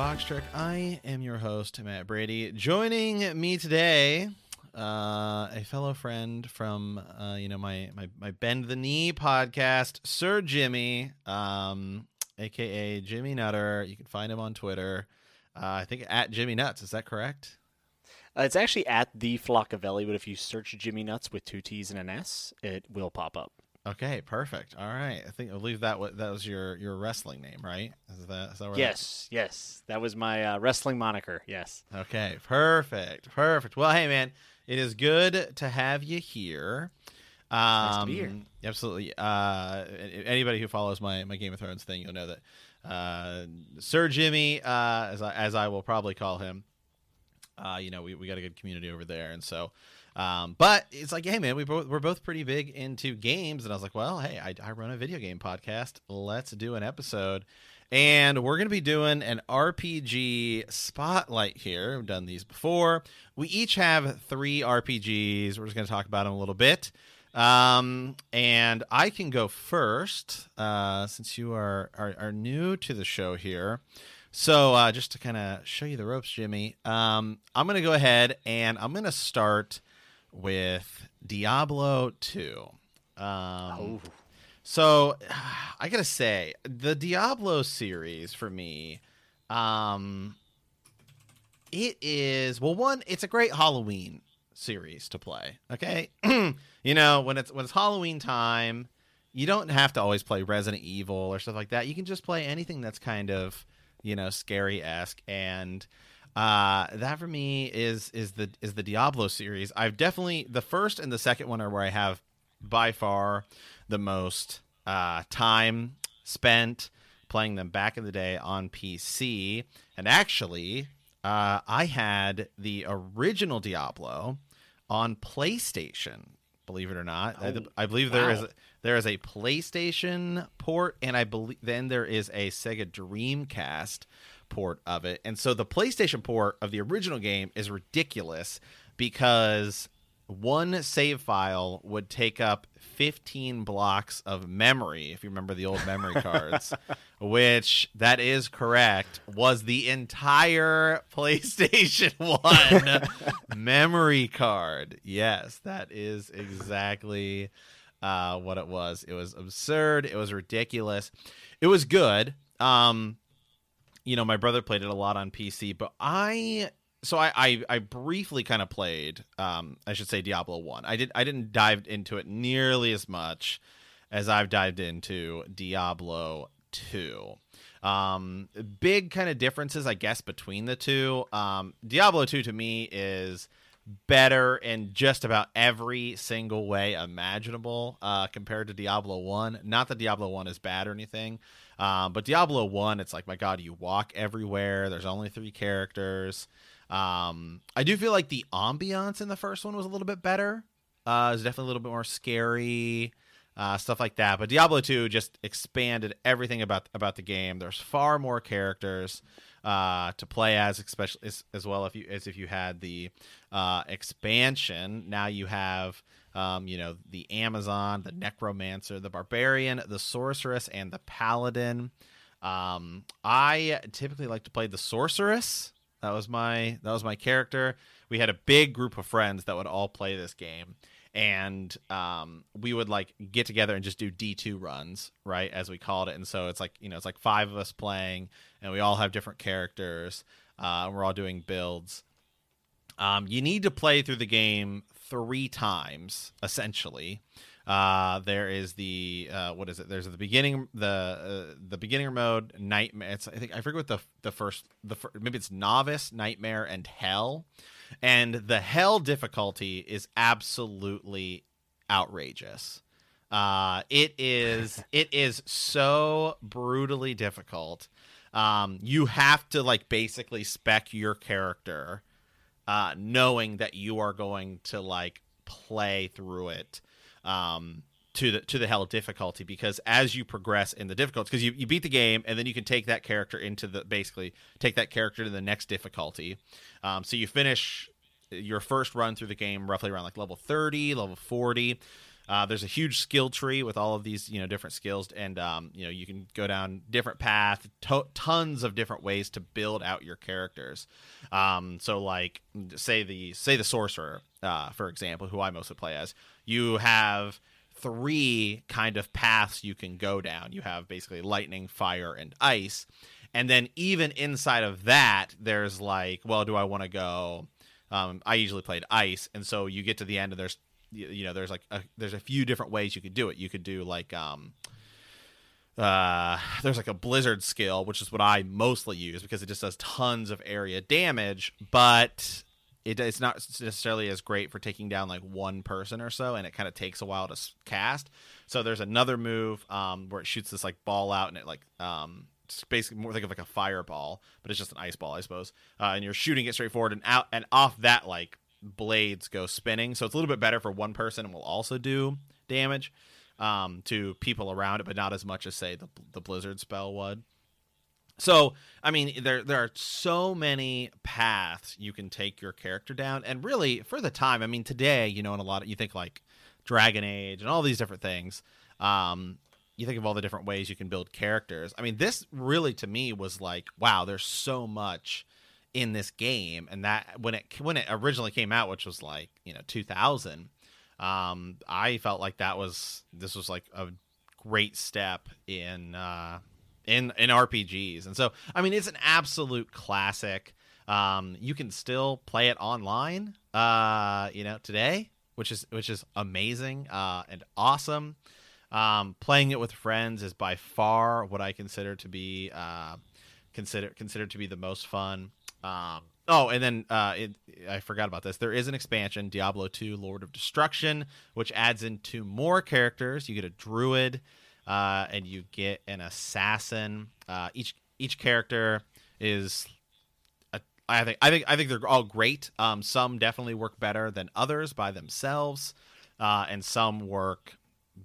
Box Trek. I am your host, Matt Brady. Joining me today, uh, a fellow friend from uh, you know my, my my Bend the Knee podcast, Sir Jimmy, um, aka Jimmy Nutter. You can find him on Twitter. Uh, I think at Jimmy Nutts. Is that correct? Uh, it's actually at the Flockavelli, but if you search Jimmy Nutts with two T's and an S, it will pop up. Okay, perfect. All right. I think I believe that wa- that was your your wrestling name, right? Is that is that where that- Yes, yes, that was my uh, wrestling moniker. Yes. Okay, perfect, perfect. Well, hey, man, it is good to have you here. Um, nice to be here. Absolutely. Uh, anybody who follows my, my Game of Thrones thing, you'll know that uh, Sir Jimmy, uh, as I, as I will probably call him, uh, you know, we, we got a good community over there, and so. Um, but it's like, hey man, we both we're both pretty big into games, and I was like, well, hey, I, I run a video game podcast. Let's do an episode, and we're gonna be doing an RPG spotlight here. We've done these before. We each have three RPGs. We're just gonna talk about them a little bit. Um, and I can go first, uh, since you are, are, are new to the show here. So, uh, just to kind of show you the ropes, Jimmy, um, I'm going to go ahead and I'm going to start with Diablo 2. Um, Oh, so I gotta say, the Diablo series for me, um, it is well. One, it's a great Halloween series to play. Okay, you know when it's when it's Halloween time, you don't have to always play Resident Evil or stuff like that. You can just play anything that's kind of you know scary esque and. Uh, that for me is is the is the Diablo series. I've definitely the first and the second one are where I have by far the most uh, time spent playing them back in the day on PC. And actually, uh, I had the original Diablo on PlayStation. Believe it or not, I, Oh, I believe there is wow. there is a PlayStation port, and I believe then there is a Sega Dreamcast port of it. And so the PlayStation port of the original game is ridiculous because one save file would take up 15 blocks of memory if you remember the old memory cards which that is correct was the entire PlayStation 1 memory card. Yes that is exactly uh, what it was. It was absurd. It was ridiculous. It was good. Um you know my brother played it a lot on PC but I so I, I I briefly kind of played um I should say Diablo 1. I did I didn't dive into it nearly as much as I've dived into Diablo 2. Um big kind of differences I guess between the two. Um Diablo 2 to me is better in just about every single way imaginable uh, compared to Diablo 1. Not that Diablo 1 is bad or anything, um, but Diablo 1, it's like, my God, you walk everywhere. There's only three characters. Um, I do feel like the ambiance in the first one was a little bit better. Uh, it's definitely a little bit more scary, uh, stuff like that. But Diablo 2 just expanded everything about about the game. There's far more characters uh, to play as, especially as, as well if you as if you had the uh, expansion. Now you have um, you know the Amazon, the Necromancer, the Barbarian, the Sorceress, and the Paladin. Um, I typically like to play the Sorceress. That was my that was my character. We had a big group of friends that would all play this game, and um, we would like get together and just do D two runs, right, as we called it. And so it's like you know it's like five of us playing, and we all have different characters. Uh, we're all doing builds. Um, you need to play through the game three times essentially. Uh, there is the uh, what is it? There's the beginning the uh, the beginner mode nightmare. It's, I think I forget what the the first the fir- maybe it's novice nightmare and hell, and the hell difficulty is absolutely outrageous. Uh, it is it is so brutally difficult. Um, you have to like basically spec your character, uh, knowing that you are going to like play through it um, to the to the hell difficulty because as you progress in the difficulty because you, you beat the game and then you can take that character into the basically take that character to the next difficulty. Um, so you finish your first run through the game roughly around like level 30 level 40 uh, there's a huge skill tree with all of these you know different skills and um, you know you can go down different paths to- tons of different ways to build out your characters um, so like say the say the sorcerer uh, for example who i mostly play as you have three kind of paths you can go down. You have basically lightning, fire, and ice. And then even inside of that, there's like, well, do I want to go? Um, I usually played ice, and so you get to the end, and there's, you know, there's like a, there's a few different ways you could do it. You could do like, um, uh, there's like a blizzard skill, which is what I mostly use because it just does tons of area damage, but it, it's not necessarily as great for taking down like one person or so, and it kind of takes a while to cast. So there's another move um, where it shoots this like ball out, and it like um, it's basically more think of like a fireball, but it's just an ice ball, I suppose. Uh, and you're shooting it straight forward, and out and off that like blades go spinning. So it's a little bit better for one person, and will also do damage um, to people around it, but not as much as say the the blizzard spell would. So, I mean, there there are so many paths you can take your character down, and really, for the time, I mean, today, you know, in a lot of you think like Dragon Age and all these different things. Um, you think of all the different ways you can build characters. I mean, this really to me was like, wow, there's so much in this game, and that when it when it originally came out, which was like you know 2000, um, I felt like that was this was like a great step in uh, in in RPGs. And so, I mean, it's an absolute classic. Um, you can still play it online, uh, you know, today, which is which is amazing uh, and awesome. Um, playing it with friends is by far what I consider to be uh, consider considered to be the most fun. Um, oh, and then uh, it, I forgot about this. There is an expansion, Diablo 2: Lord of Destruction, which adds in two more characters. You get a druid uh, and you get an assassin. Uh, each each character is, I think I think I think they're all great. Um, some definitely work better than others by themselves, uh, and some work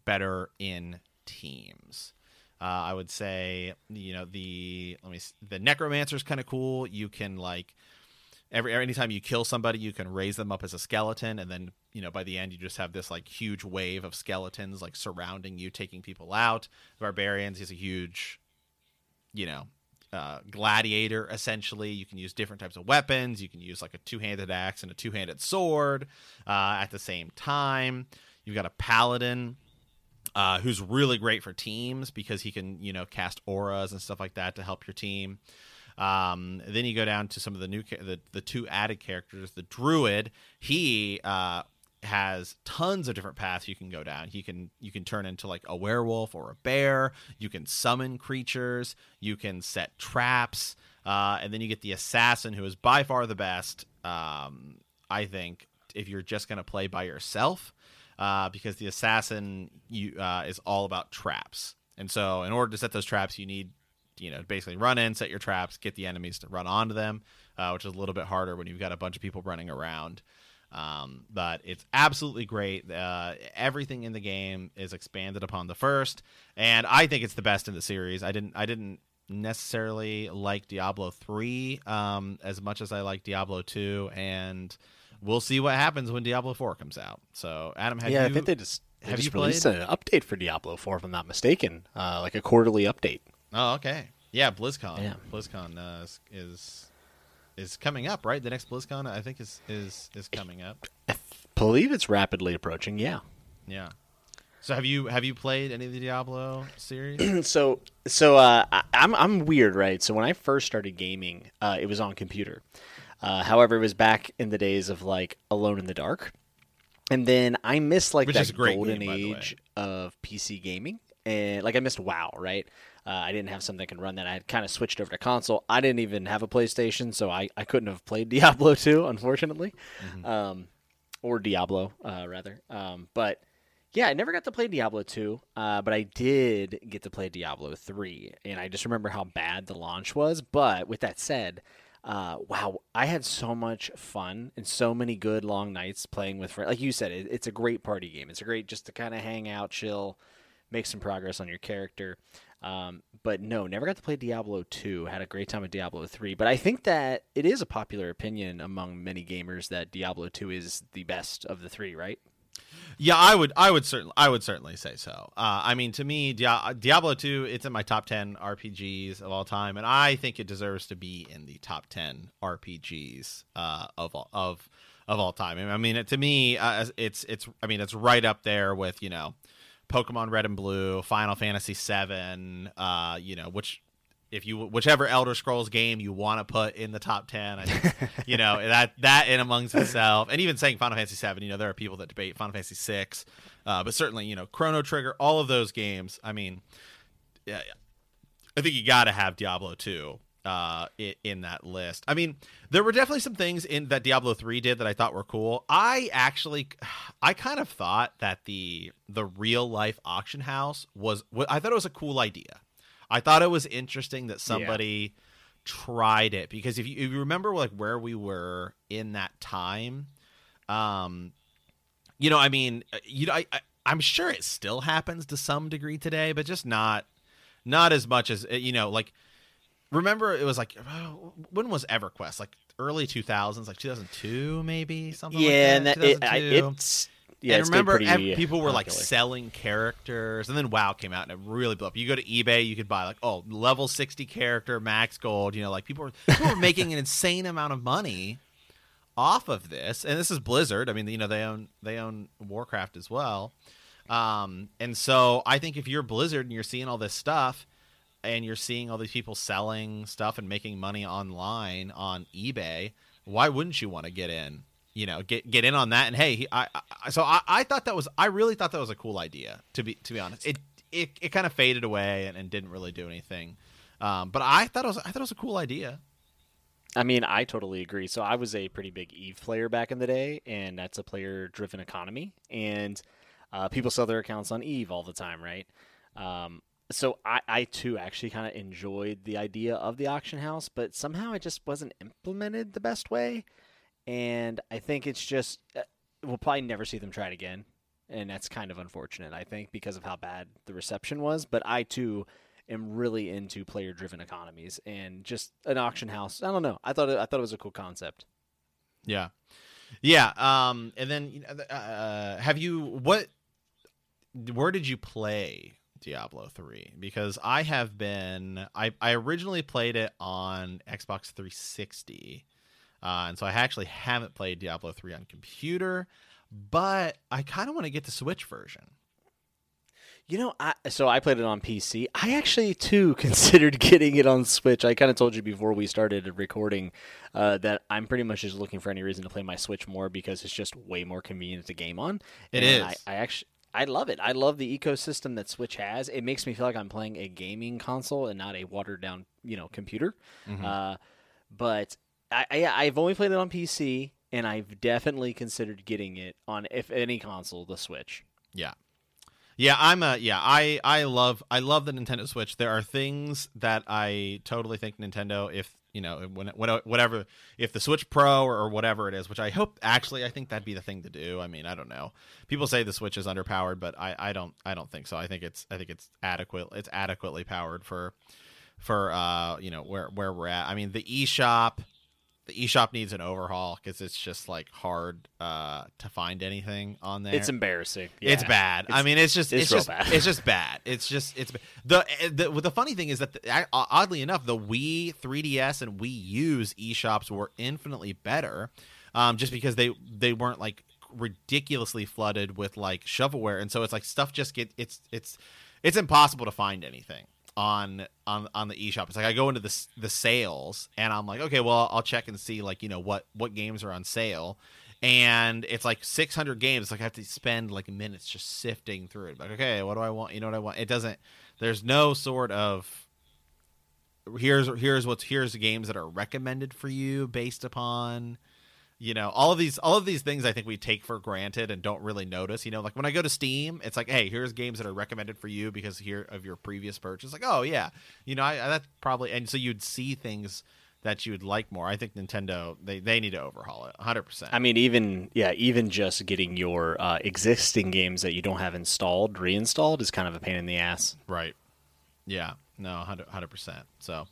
better in teams. Uh, I would say you know the let me the necromancer is kind of cool. You can like every anytime you kill somebody, you can raise them up as a skeleton, and then you know by the end you just have this like huge wave of skeletons like surrounding you, taking people out. The barbarians is a huge, you know, uh, gladiator essentially. You can use different types of weapons. You can use like a two-handed axe and a two-handed sword uh, at the same time. You've got a paladin. Uh, who's really great for teams because he can, you know, cast auras and stuff like that to help your team. Um, then you go down to some of the new the the two added characters. The druid, he uh, has tons of different paths you can go down. You can you can turn into like a werewolf or a bear. You can summon creatures. You can set traps. Uh, and then you get the assassin, who is by far the best. Um, I think if you're just going to play by yourself, uh, because the assassin you, uh, is all about traps. And so, in order to set those traps, you need you know basically run in, set your traps, get the enemies to run onto them, uh, which is a little bit harder when you've got a bunch of people running around. Um, but it's absolutely great. Uh, everything in the game is expanded upon the first, and I think it's the best in the series. I didn't I didn't necessarily like Diablo three um, as much as I like Diablo two, and we'll see what happens when Diablo four comes out. So Adam, have yeah, you, I think they just they have just you released played? an update for Diablo four, if I'm not mistaken, uh, like a quarterly update. Oh, okay. Yeah, BlizzCon. Yeah. BlizzCon uh, is, is is coming up, right? The next BlizzCon, I think, is is is coming up. I believe it's rapidly approaching. Yeah. Yeah. So have you have you played any of the Diablo series? so so uh, I'm I'm weird, right? So when I first started gaming, uh, it was on computer. Uh, however, it was back in the days of like Alone in the Dark, and then I missed like Which that is a great golden game, by the way. age of PC gaming, and like I missed WoW, right? Uh, I didn't have something that can run that. I had kind of switched over to console. I didn't even have a PlayStation, so I, I couldn't have played Diablo 2, unfortunately, Mm-hmm. um, or Diablo uh, rather. Um, but yeah, I never got to play Diablo 2, uh, but I did get to play Diablo 3. And I just remember how bad the launch was. But with that said, uh, wow, I had so much fun and so many good long nights playing with friends. Like you said, it, it's a great party game. It's a great just to kind of hang out, chill, make some progress on your character. Um, but no, never got to play Diablo 2. Had a great time with Diablo 3. But I think that it is a popular opinion among many gamers that Diablo 2 is the best of the three, right? Yeah, I would, I would certainly, I would certainly say so. Uh, I mean, to me, Dia- Diablo Two, it's in my top ten RPGs of all time, and I think it deserves to be in the top ten RPGs uh, of all of of all time. I mean, to me, uh, it's it's, I mean, it's right up there with you know, Pokemon Red and Blue, Final Fantasy Seven, uh, you know, which if you whichever Elder Scrolls game you want to put in the top ten, I think you know that that in amongst itself, and even saying Final Fantasy Seven, you know there are people that debate Final Fantasy Six, uh, but certainly you know Chrono Trigger, all of those games. I mean, yeah, I think you got to have Diablo two uh, in, in that list. I mean, there were definitely some things in that Diablo three did that I thought were cool. I actually, I kind of thought that the the real life auction house was. I thought it was a cool idea. I thought it was interesting that somebody tried it because if you, if you remember like where we were in that time, um, you know, I mean, uh, you know, I, I I'm sure it still happens to some degree today, but just not not as much as uh, you know, like remember it was like uh, when was EverQuest? Like early 2000s like 2002 maybe something like yeah, and that, that, it, I, it's yeah. and remember, ev- people were like popular. selling characters, and then WoW came out and it really blew up. You go to eBay, you could buy like oh level sixty character, max gold. You know, like people were people were making an insane amount of money off of this. And this is Blizzard. I mean, you know, they own they own Warcraft as well. Um, and so I think if you're Blizzard and you're seeing all this stuff, and you're seeing all these people selling stuff and making money online on eBay, why wouldn't you want to get in? You know, get get in on that. And hey, he, I, I so I, I thought that was I really thought that was a cool idea. To be to be honest, it it, it kind of faded away and, and didn't really do anything. Um, but I thought it was I thought it was a cool idea. I mean, I totally agree. So I was a pretty big Eve player back in the day, and that's a player-driven economy, and uh, people sell their accounts on Eve all the time, right? Um, so I, I too actually kind of enjoyed the idea of the auction house, but somehow it just wasn't implemented the best way, and I think it's just uh, we'll probably never see them try it again, and that's kind of unfortunate. I think because of how bad the reception was, but I too am really into player driven economies and just an auction house. I don't know. I thought it, I thought it was a cool concept. Yeah, yeah. Um, and then uh, have you what? Where did you play Diablo three? Because I have been. I I originally played it on Xbox 360, uh, and so I actually haven't played Diablo three on computer. But I kind of want to get the Switch version. You know, I, so I played it on PC. I actually too considered getting it on Switch. I kind of told you before we started recording uh, that I'm pretty much just looking for any reason to play my Switch more because it's just way more convenient to game on. It and is. I, I actually. I love it. I love the ecosystem that Switch has. It makes me feel like I'm playing a gaming console and not a watered down, you know, computer. Uh, but I, I, I've only played it on PC, and I've definitely considered getting it on, if any console, the Switch. Yeah. Yeah, I'm a yeah, I I love I love the Nintendo Switch. There are things that I totally think Nintendo if, you know, when whatever if the Switch Pro or whatever it is, which I hope actually I think that'd be the thing to do. I mean, I don't know. People say the Switch is underpowered, but I I don't I don't think so. I think it's I think it's adequate it's adequately powered for for uh, you know, where where we're at. I mean, the eShop the eShop needs an overhaul cuz it's just like hard uh to find anything on there. It's embarrassing. It's Yeah. bad. I mean, it's just it's it's, real just bad. it's just bad. It's just it's the the the funny thing is that the, oddly enough, the Wii 3DS and Wii U's eShops were infinitely better, um, just because they they weren't like ridiculously flooded with like shovelware, and so it's like stuff just get it's it's it's impossible to find anything on on on the eShop. It's like I go into the the sales and I'm like, okay, well I'll check and see like you know what what games are on sale, and it's like 600 games. Like I have to spend like minutes just sifting through it. Like okay, what do I want? You know what I want? It doesn't. There's no sort of here's here's what's here's the games that are recommended for you based upon you know all of these all of these things i think we take for granted and don't really notice you know like when i go to steam it's like hey here's games that are recommended for you because here of your previous purchase. Like oh yeah. You know i, I that's probably and so you'd see things that you would like more. I think nintendo they, they need to overhaul it 100% I mean, even yeah, even just getting your uh, existing games that you don't have installed reinstalled is kind of a pain in the ass. right. Yeah. No 100 100% so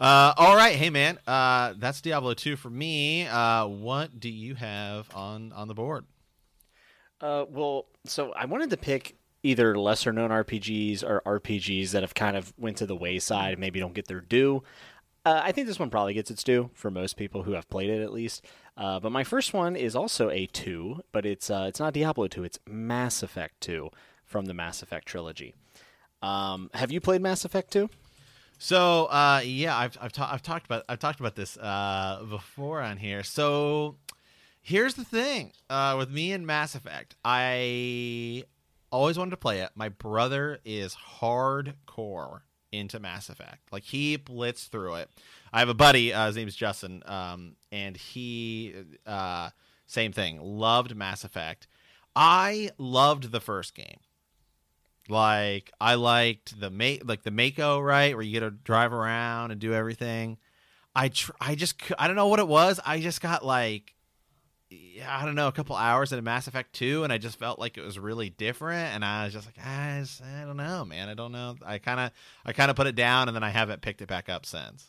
uh, all right hey man uh, that's diablo 2 for me uh, what do you have on on the board Uh, well, so I wanted to pick either lesser known RPGs or RPGs that have kind of went to the wayside and maybe don't get their due. Uh, I think this one probably gets its due for most people who have played it at least. Uh, but my first one is also a two, but it's it's not Diablo two. It's Mass Effect two from the Mass Effect trilogy. Um, have you played Mass Effect two? So uh, yeah, I've I've, ta- I've talked about I've talked about this uh, before on here. So here's the thing uh, with me and Mass Effect, I always wanted to play it. My brother is hardcore into Mass Effect. Like he blitzed through it. I have a buddy. Uh, his name's Justin, um, and he uh, same thing. Loved Mass Effect. I loved the first game. Like I liked the ma- like the Mako, right, where you get to drive around and do everything. I tr- I just I don't know what it was. I just got like I don't know, a couple hours into Mass Effect 2 and I just felt like it was really different and I was just like, I, just- I don't know, man. I don't know. I kind of I kind of put it down and then I haven't picked it back up since.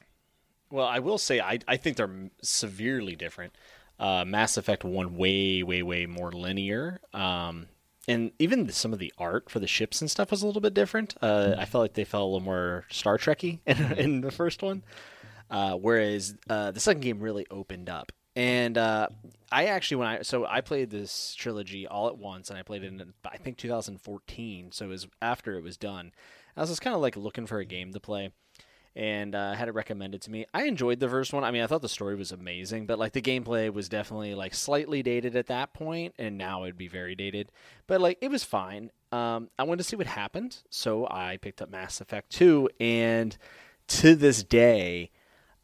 Well, I will say I I think they're severely different. Uh, Mass Effect one way way way more linear. Um, and even some of the art for the ships and stuff was a little bit different. Uh, I felt like they felt a little more Star Trekky in, in the first one, uh, whereas uh, the second game really opened up. And uh, I actually when I so I played this trilogy all at once, and I played it in I think 2014. So it was after it was done. I was just kind of like looking for a game to play and uh, had it recommended to me. I enjoyed the first one. I mean, I thought the story was amazing, but like the gameplay was definitely like slightly dated at that point, and now it'd be very dated. But like it was fine. Um, I wanted to see what happened, so I picked up Mass Effect 2, and to this day,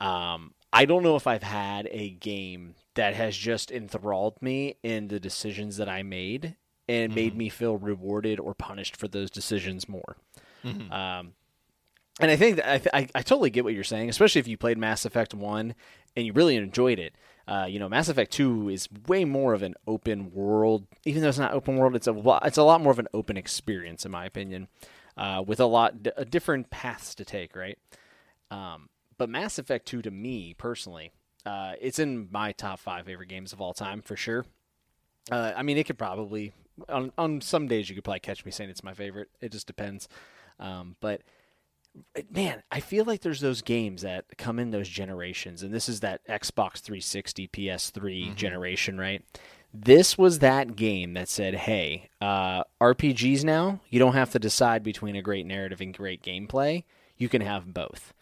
um, I don't know if I've had a game that has just enthralled me in the decisions that I made and made me feel rewarded or punished for those decisions more. Um, and I think I, th- I I totally get what you're saying, especially if you played Mass Effect One and you really enjoyed it. Uh, you know, Mass Effect Two is way more of an open world. Even though it's not open world, it's a lo- it's a lot more of an open experience, in my opinion, uh, with a lot d- different paths to take. Right. Um, but Mass Effect Two, to me personally, uh, it's in my top five favorite games of all time for sure. Uh, I mean, it could probably on on some days you could probably catch me saying it's my favorite. It just depends. Um, but man, I feel like there's those games that come in those generations, and this is that Xbox 360, PS3 generation, right? This was that game that said, "Hey, uh, RPGs now you don't have to decide between a great narrative and great gameplay. You can have both."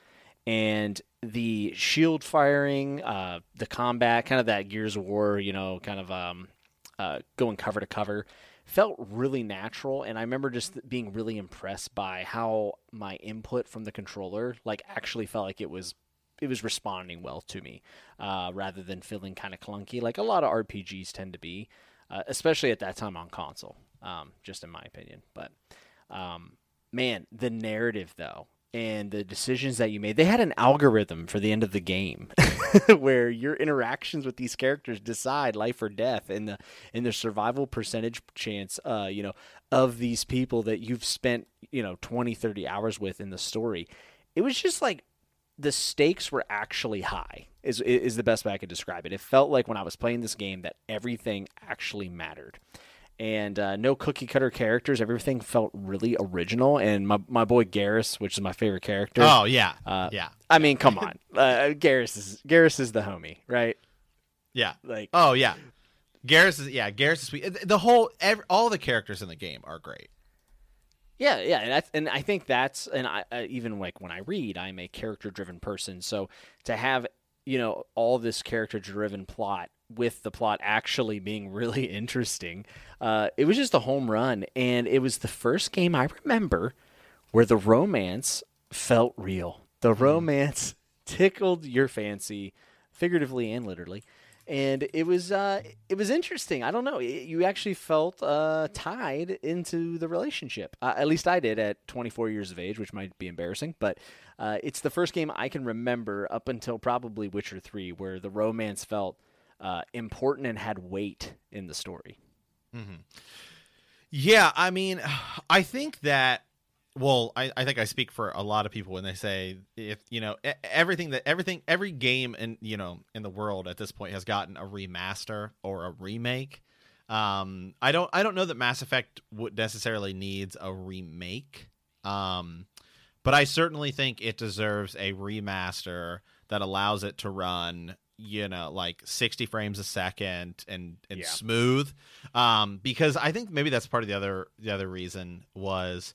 And the shield firing, uh, the combat, kind of that Gears of War, you know, kind of um, uh, going cover to cover, felt really natural. And I remember just being really impressed by how my input from the controller, like, actually felt like it was it was responding well to me, uh, rather than feeling kind of clunky, like a lot of RPGs tend to be, uh, especially at that time on console. Um, just in my opinion, but um, man, the narrative though and the decisions that you made. They had an algorithm for the end of the game where your interactions with these characters decide life or death and the and the survival percentage chance uh you know of these people that you've spent, you know, 20 30 hours with in the story. It was just like the stakes were actually high is is the best way I could describe it. It felt like when I was playing this game that everything actually mattered and uh, no cookie cutter characters. Everything felt really original. And my my boy Garrus, which is my favorite character. Oh yeah, Uh, yeah, I mean, come on, uh, Garrus is Garrus is the homie, right? yeah. Like, Oh yeah. Garrus is yeah, Garrus is sweet. The whole every, all the characters in the game are great. Yeah, yeah, and that's and I think that's and I uh, even like when I read, I'm a character driven person, so to have you know all this character driven plot with the plot actually being really interesting, uh, it was just a home run, and it was the first game I remember where the romance felt real. The Mm-hmm. romance tickled your fancy, figuratively and literally and it was uh, it was interesting. I don't know. It, you actually felt uh, tied into the relationship. Uh, at least I did at 24 years of age, which might be embarrassing. But uh, it's the first game I can remember up until probably Witcher 3 where the romance felt uh, important and had weight in the story. Yeah, I mean, I think that. Well, I, I think I speak for a lot of people when they say if you know everything that everything every game in you know in the world at this point has gotten a remaster or a remake. Um, I don't I don't know that Mass Effect would necessarily needs a remake. Um, but I certainly think it deserves a remaster that allows it to run you know like 60 frames a second and and Yeah. smooth um because i think maybe that's part of the other the other reason was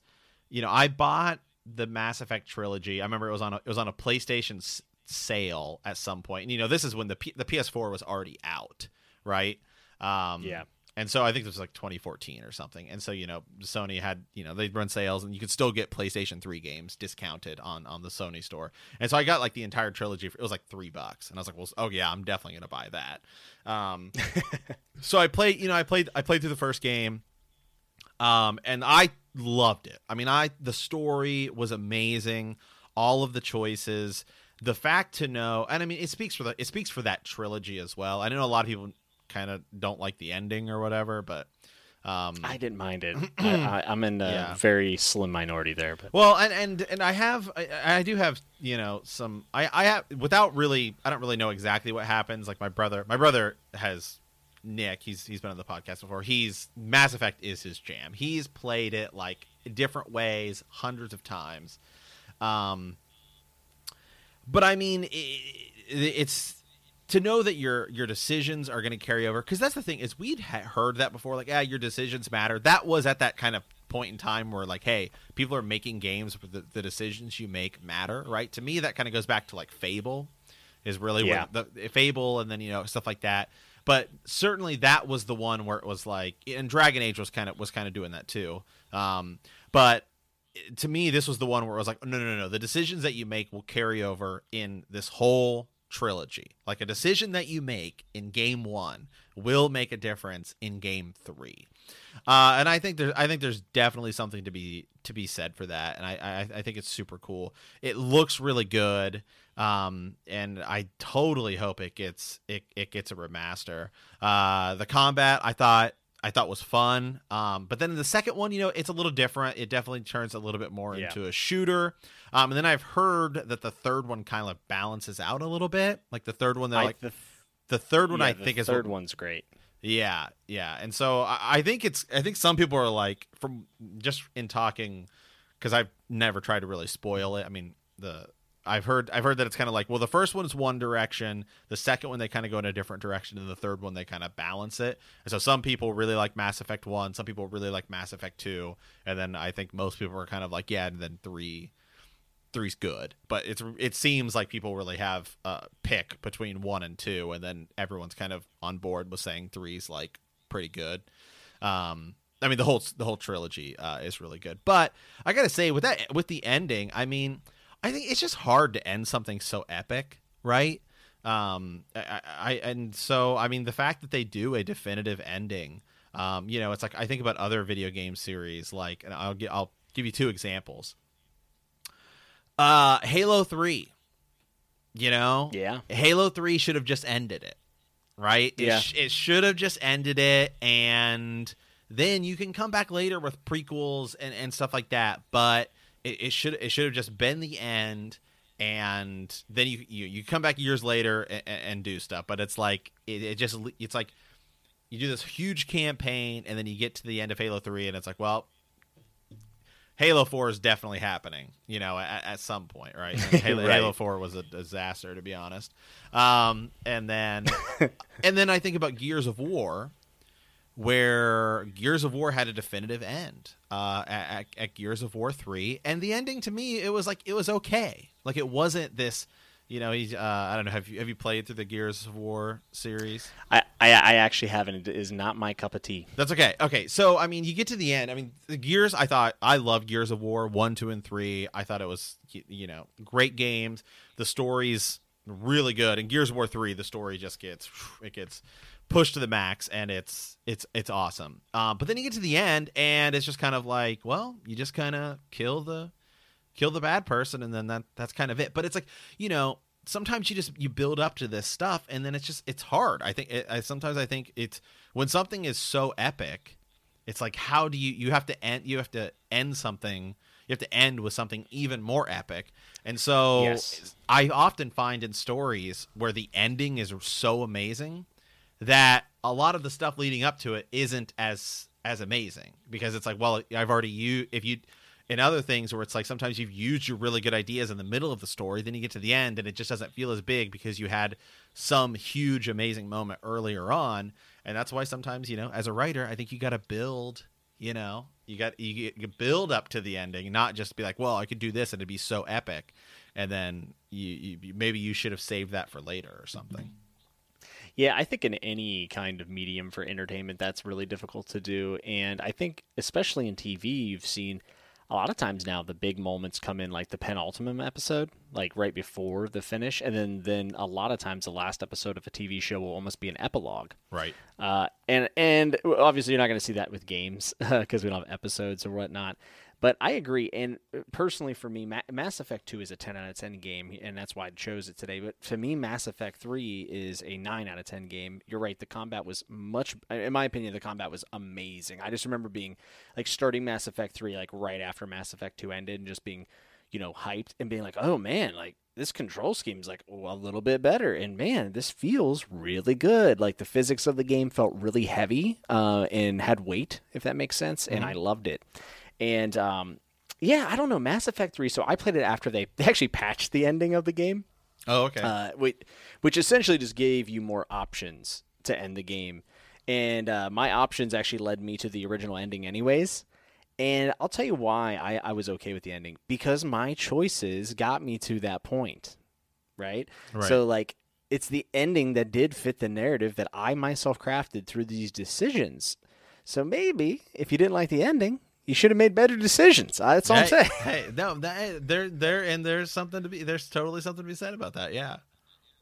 you know i bought the mass effect trilogy i remember it was on a, it was on a playstation s- sale at some point and you know this is when the P- the ps4 was already out right um Yeah. And so I think this was like 2014 or something. And so you know, Sony had you know they'd run sales, and you could still get PlayStation 3 games discounted on on the Sony store. And so I got like the entire trilogy. For, it was like three bucks, and I was like, well, oh yeah, I'm definitely gonna buy that. Um, so I played, you know, I played I played through the first game, um, and I loved it. I mean, I the story was amazing. All of the choices, the fact to know, and I mean, it speaks for the it speaks for that trilogy as well. I know a lot of people kind of don't like the ending or whatever, but um, I didn't mind it. I, I'm in a Yeah. very slim minority there, but Well, and and and I have I, I do have you know some I I have without really I don't really know exactly what happens. Like my brother, my brother has Nick. He's he's been on the podcast before. He's Mass Effect is his jam. He's played it like different ways hundreds of times. Um, but I mean, i it's to know that your your decisions are going to carry over because that's the thing is we'd ha- heard that before like yeah your decisions matter. That was at that kind of point in time where like hey people are making games where the, the decisions you make matter right? To me that kind of goes back to like fable is really Yeah. what the fable and then you know stuff like that. But certainly that was the one where it was like and dragon age was kind of was kind of doing that too. Um but to me this was the one where it was like no no no no. The decisions that you make will carry over in this whole trilogy like a decision that you make in game one will make a difference in game three uh, and I think there's I think there's definitely something to be to be said for that, and I I, I think it's super cool. It looks really good, um, and I totally hope it gets it, it gets a remaster. Uh, the combat I thought I thought was fun, um, but then the second one, you know, it's a little different. It definitely turns a little bit more Yeah. into a shooter. Um, and then I've heard that the third one kind of balances out a little bit. Like the third one, they're like the, the third one yeah, I think is third what- one's great. yeah, yeah, and so I, I think it's I think some people are like from just in talking because I've never tried to really spoil it. I mean the I've heard I've heard that it's kind of like well the first one is one direction, the second one they kind of go in a different direction, and the third one they kind of balance it. And so some people really like Mass Effect one, some people really like Mass Effect two, and then I think most people are kind of like yeah, and then three three's good, but it's it seems like people really have a pick between one and two, and then everyone's kind of on board with saying three's like pretty good. Um, I mean the whole the whole trilogy uh, is really good, but I gotta say with that with the ending, I mean I think it's just hard to end something so epic, right? Um, I, I and so I mean the fact that they do a definitive ending, um, you know, it's like I think about other video game series, like and I'll get I'll give you two examples. Uh, Halo Three. You know, Yeah. Halo Three should have just ended it, right? It, Yeah. sh- it should have just ended it, and then you can come back later with prequels and, and stuff like that. But it, it should it should have just been the end, and then you you, you come back years later and, and do stuff. But it's like it, it just it's like you do this huge campaign, and then you get to the end of Halo Three, and it's like, well, Halo Four is definitely happening, you know, at, at some point, right? Halo, Right. Halo Four was a disaster, to be honest. Um, and then, and then I think about Gears of War, where Gears of War had a definitive end uh, at, at Gears of War three, and the ending to me it was like it was okay. Like it wasn't this you know, he's. Uh, I don't know. Have you have you played through the Gears of War series? I, I, I actually haven't. It is not my cup of tea. That's okay. Okay, so I mean, you get to the end. I mean, the Gears. I thought I loved Gears of War one, two, and three. I thought it was you know great games. The stories really good. And Gears of War three, the story just gets it gets pushed to the max, and it's it's it's awesome. Um, but then you get to the end, and it's just kind of like, well, you just kind of kill the kill the bad person and then that that's kind of it but it's like you know sometimes you just you build up to this stuff and then it's just it's hard i think it, I, sometimes i think it's when something is so epic it's like how do you you have to end you have to end something you have to end with something even more epic and so yes. i often find in stories where the ending is so amazing that a lot of the stuff leading up to it isn't as as amazing because it's like well i've already you if you in other things where it's like sometimes you've used your really good ideas in the middle of the story, then you get to the end and it just doesn't feel as big because you had some huge amazing moment earlier on. And that's why sometimes, you know, as a writer, I think you got to build, you know, you got you, you build up to the ending, not just be like, well, I could do this and it'd be so epic, and then you, you maybe you should have saved that for later or something. Yeah, I think in any kind of medium for entertainment, that's really difficult to do. And I think, especially in TV, you've seen a lot of times now the big moments come in like the penultimate episode, like right before the finish, and then then a lot of times the last episode of a TV show will almost be an epilogue. Right. Uh, and and obviously you're not going to see that with games because we don't have episodes or whatnot. But I agree, and uh, personally for me, Mass Effect Two is a 10 out of 10 game, and that's why I chose it today. But to me, Mass Effect Three is a 9 out of 10 game. You're right, the combat was much, in my opinion, the combat was amazing. I just remember being like starting Mass Effect Three like right after Mass Effect Two ended, and just being, you know, hyped and being like, oh man, like this control scheme is like a little bit better and man this feels really good like the physics of the game felt really heavy uh, and had weight if that makes sense mm-hmm. and i loved it and um, yeah, I don't know Mass Effect Three. So I played it after they, they actually patched the ending of the game. Oh, okay. Uh, which, which essentially just gave you more options to end the game, and uh, my options actually led me to the original ending, anyways. And I'll tell you why I, I was okay with the ending because my choices got me to that point, right? right? So like it's the ending that did fit the narrative that I myself crafted through these decisions. So maybe if you didn't like the ending, you should have made better decisions. That's all hey, I'm saying. Hey, no, that, there, there, and there's something to be. There's totally something to be said about that. Yeah,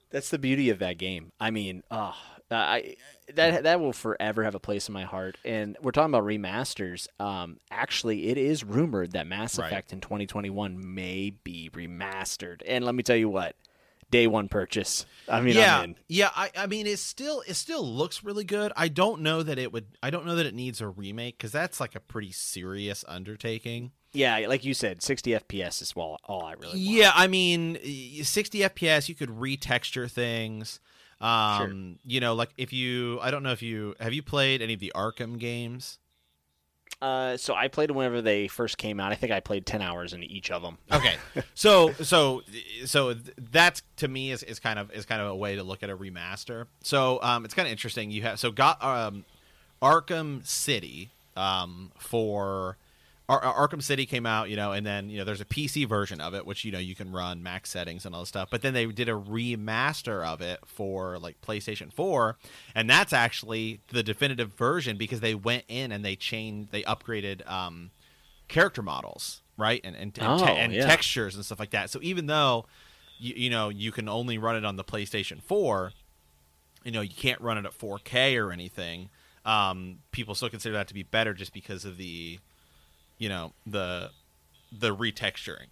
that's the beauty of that game. I mean, oh, I that that will forever have a place in my heart. And we're talking about remasters. Um, actually, it is rumored that Mass Effect right. in 2021 may be remastered. And let me tell you what, day one purchase. I mean, yeah, yeah. I, I mean, it still it still looks really good. I don't know that it would. I don't know that it needs a remake because that's like a pretty serious undertaking. Yeah, like you said, 60 FPS is all, all I really want. Yeah, I mean, 60 FPS, you could retexture things. Um, sure. you know, like if you, I don't know if you have you played any of the Arkham games. Uh, so I played whenever they first came out. I think I played ten hours in each of them. Okay, so so so that to me is, is kind of is kind of a way to look at a remaster. So um, it's kind of interesting. You have so got um, Arkham City um, for Ar- Arkham City came out, you know, and then you know there's a PC version of it, which you know you can run max settings and all this stuff. But then they did a remaster of it for like PlayStation 4, and that's actually the definitive version because they went in and they changed, they upgraded um, character models, right, and and, and, oh, and yeah. textures and stuff like that. So even though you, you know you can only run it on the PlayStation 4, you know you can't run it at 4K or anything. Um, people still consider that to be better just because of the you know the the retexturing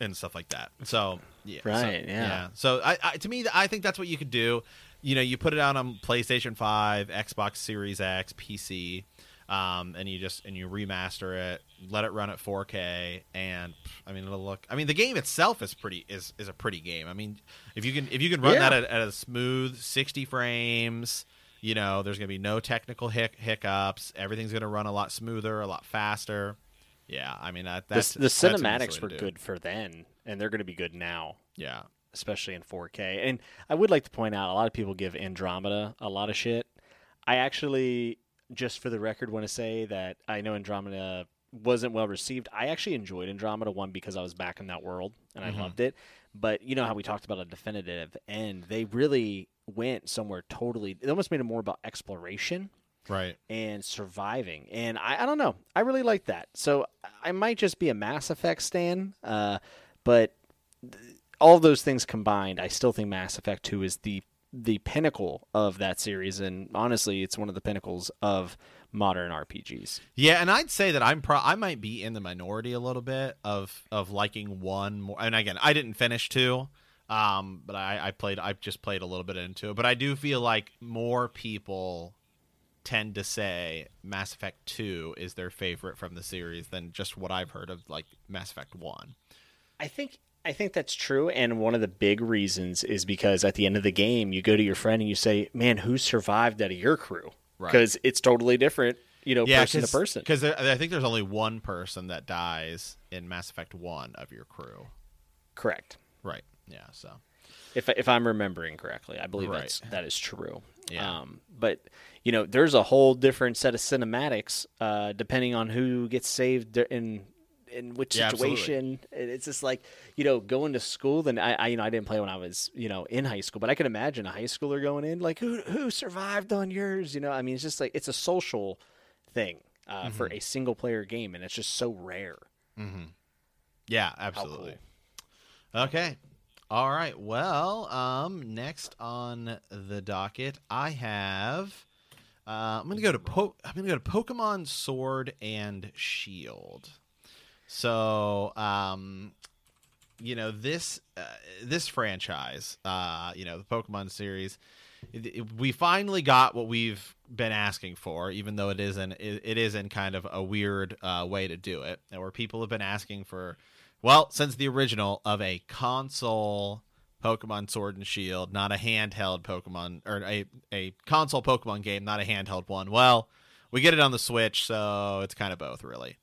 and stuff like that. So yeah, right, so, yeah. yeah. So I, I, to me, I think that's what you could do. You know, you put it out on PlayStation Five, Xbox Series X, PC, um, and you just and you remaster it, let it run at 4K, and I mean it'll look. I mean the game itself is pretty is is a pretty game. I mean if you can if you can run yeah. that at, at a smooth 60 frames you know there's going to be no technical hic- hiccups everything's going to run a lot smoother a lot faster yeah, I mean that, that's the, the cinematics were good for then, and they're going to be good now. Yeah, especially in 4K. And I would like to point out, a lot of people give Andromeda a lot of shit. I actually just for the record, want to say that I know Andromeda wasn't well received. I actually enjoyed Andromeda one because I was back in that world and I Mhm. loved it. But you know how we talked about a definitive end, they really went somewhere totally. It almost made it more about exploration Right. and surviving. And I, I don't know. I really like that. So I might just be a Mass Effect stan. Uh, but th- all those things combined, I still think Mass Effect 2 is the the pinnacle of that series. And honestly, it's one of the pinnacles of modern RPGs. Yeah, and I'd say that I'm pro I might be in the minority a little bit of of liking one more. And again, I didn't finish two, um, but I, I played. I just played a little bit into it. But I do feel like more people tend to say Mass Effect Two is their favorite from the series than just what I've heard of like Mass Effect One. I think I think that's true, and one of the big reasons is because at the end of the game, you go to your friend and you say, "Man, who survived out of your crew?" Right. Because it's totally different, you know, person to person. Because I think there's only one person that dies in Mass Effect One of your crew. Correct. Right. Yeah. So. If if I'm remembering correctly, I believe Right. that's that is true. Yeah. Um, but you know, there's a whole different set of cinematics uh, depending on who gets saved in in which Yeah, situation. It's just like you know, going to school. Then I, I you know I didn't play when I was you know in high school, but I can imagine a high schooler going in like who who survived on yours. You know, I mean, it's just like it's a social thing uh, for Mm-hmm. a single player game, and it's just so rare. Yeah, absolutely. Okay. All right. Well, um, next on the docket, I have. Uh, I'm gonna go to po- I'm gonna go to Pokemon Sword and Shield. So, um, you know this uh, this franchise, uh, you know the Pokemon series. it- it- we finally got what we've been asking for, even though it is in it, it is in kind of a weird uh, way to do it, where people have been asking for, well, since the original of a console Pokemon Sword and Shield, not a handheld Pokemon or a a console Pokemon game, not a handheld one. Well, we get it on the Switch, so it's kind of both, really.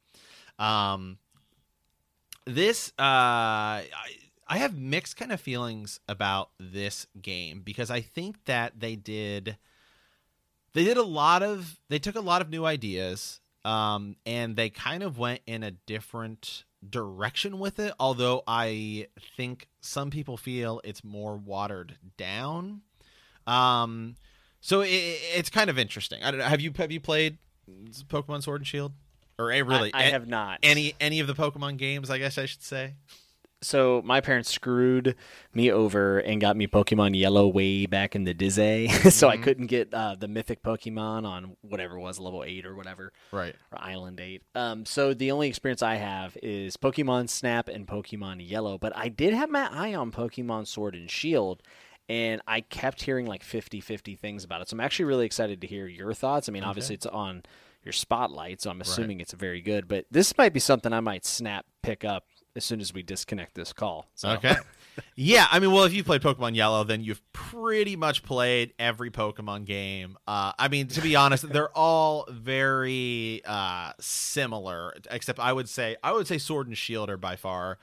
Um, this uh, I, I have mixed kind of feelings about this game because I think that they did they did a lot of they took a lot of new ideas um, and they kind of went in a different direction with it although i think some people feel it's more watered down. Um so it, it's kind of interesting. I don't know have you have you played pokemon sword and shield? Or eh, really I, I a- have not. any any of the pokemon games i guess i should say So my parents screwed me over and got me Pokemon Yellow way back in the Dizzy, so I couldn't get uh, the mythic Pokemon on whatever it was level eight or whatever, right or Island eight. Um, so the only experience I have is Pokemon Snap and Pokemon Yellow, but I did have my eye on Pokemon Sword and Shield. And I kept hearing like 50 50 things about it. So I'm actually really excited to hear your thoughts. I mean, obviously, it's on your spotlight, so I'm assuming it's very good. But this might be something I might snap pick up as soon as we disconnect this call. So. Okay. yeah, I mean, well, if you played Pokemon Yellow, then you've pretty much played every Pokemon game. Uh, I mean, to be honest, they're all very uh, similar, except I would say I would say Sword and Shield are by far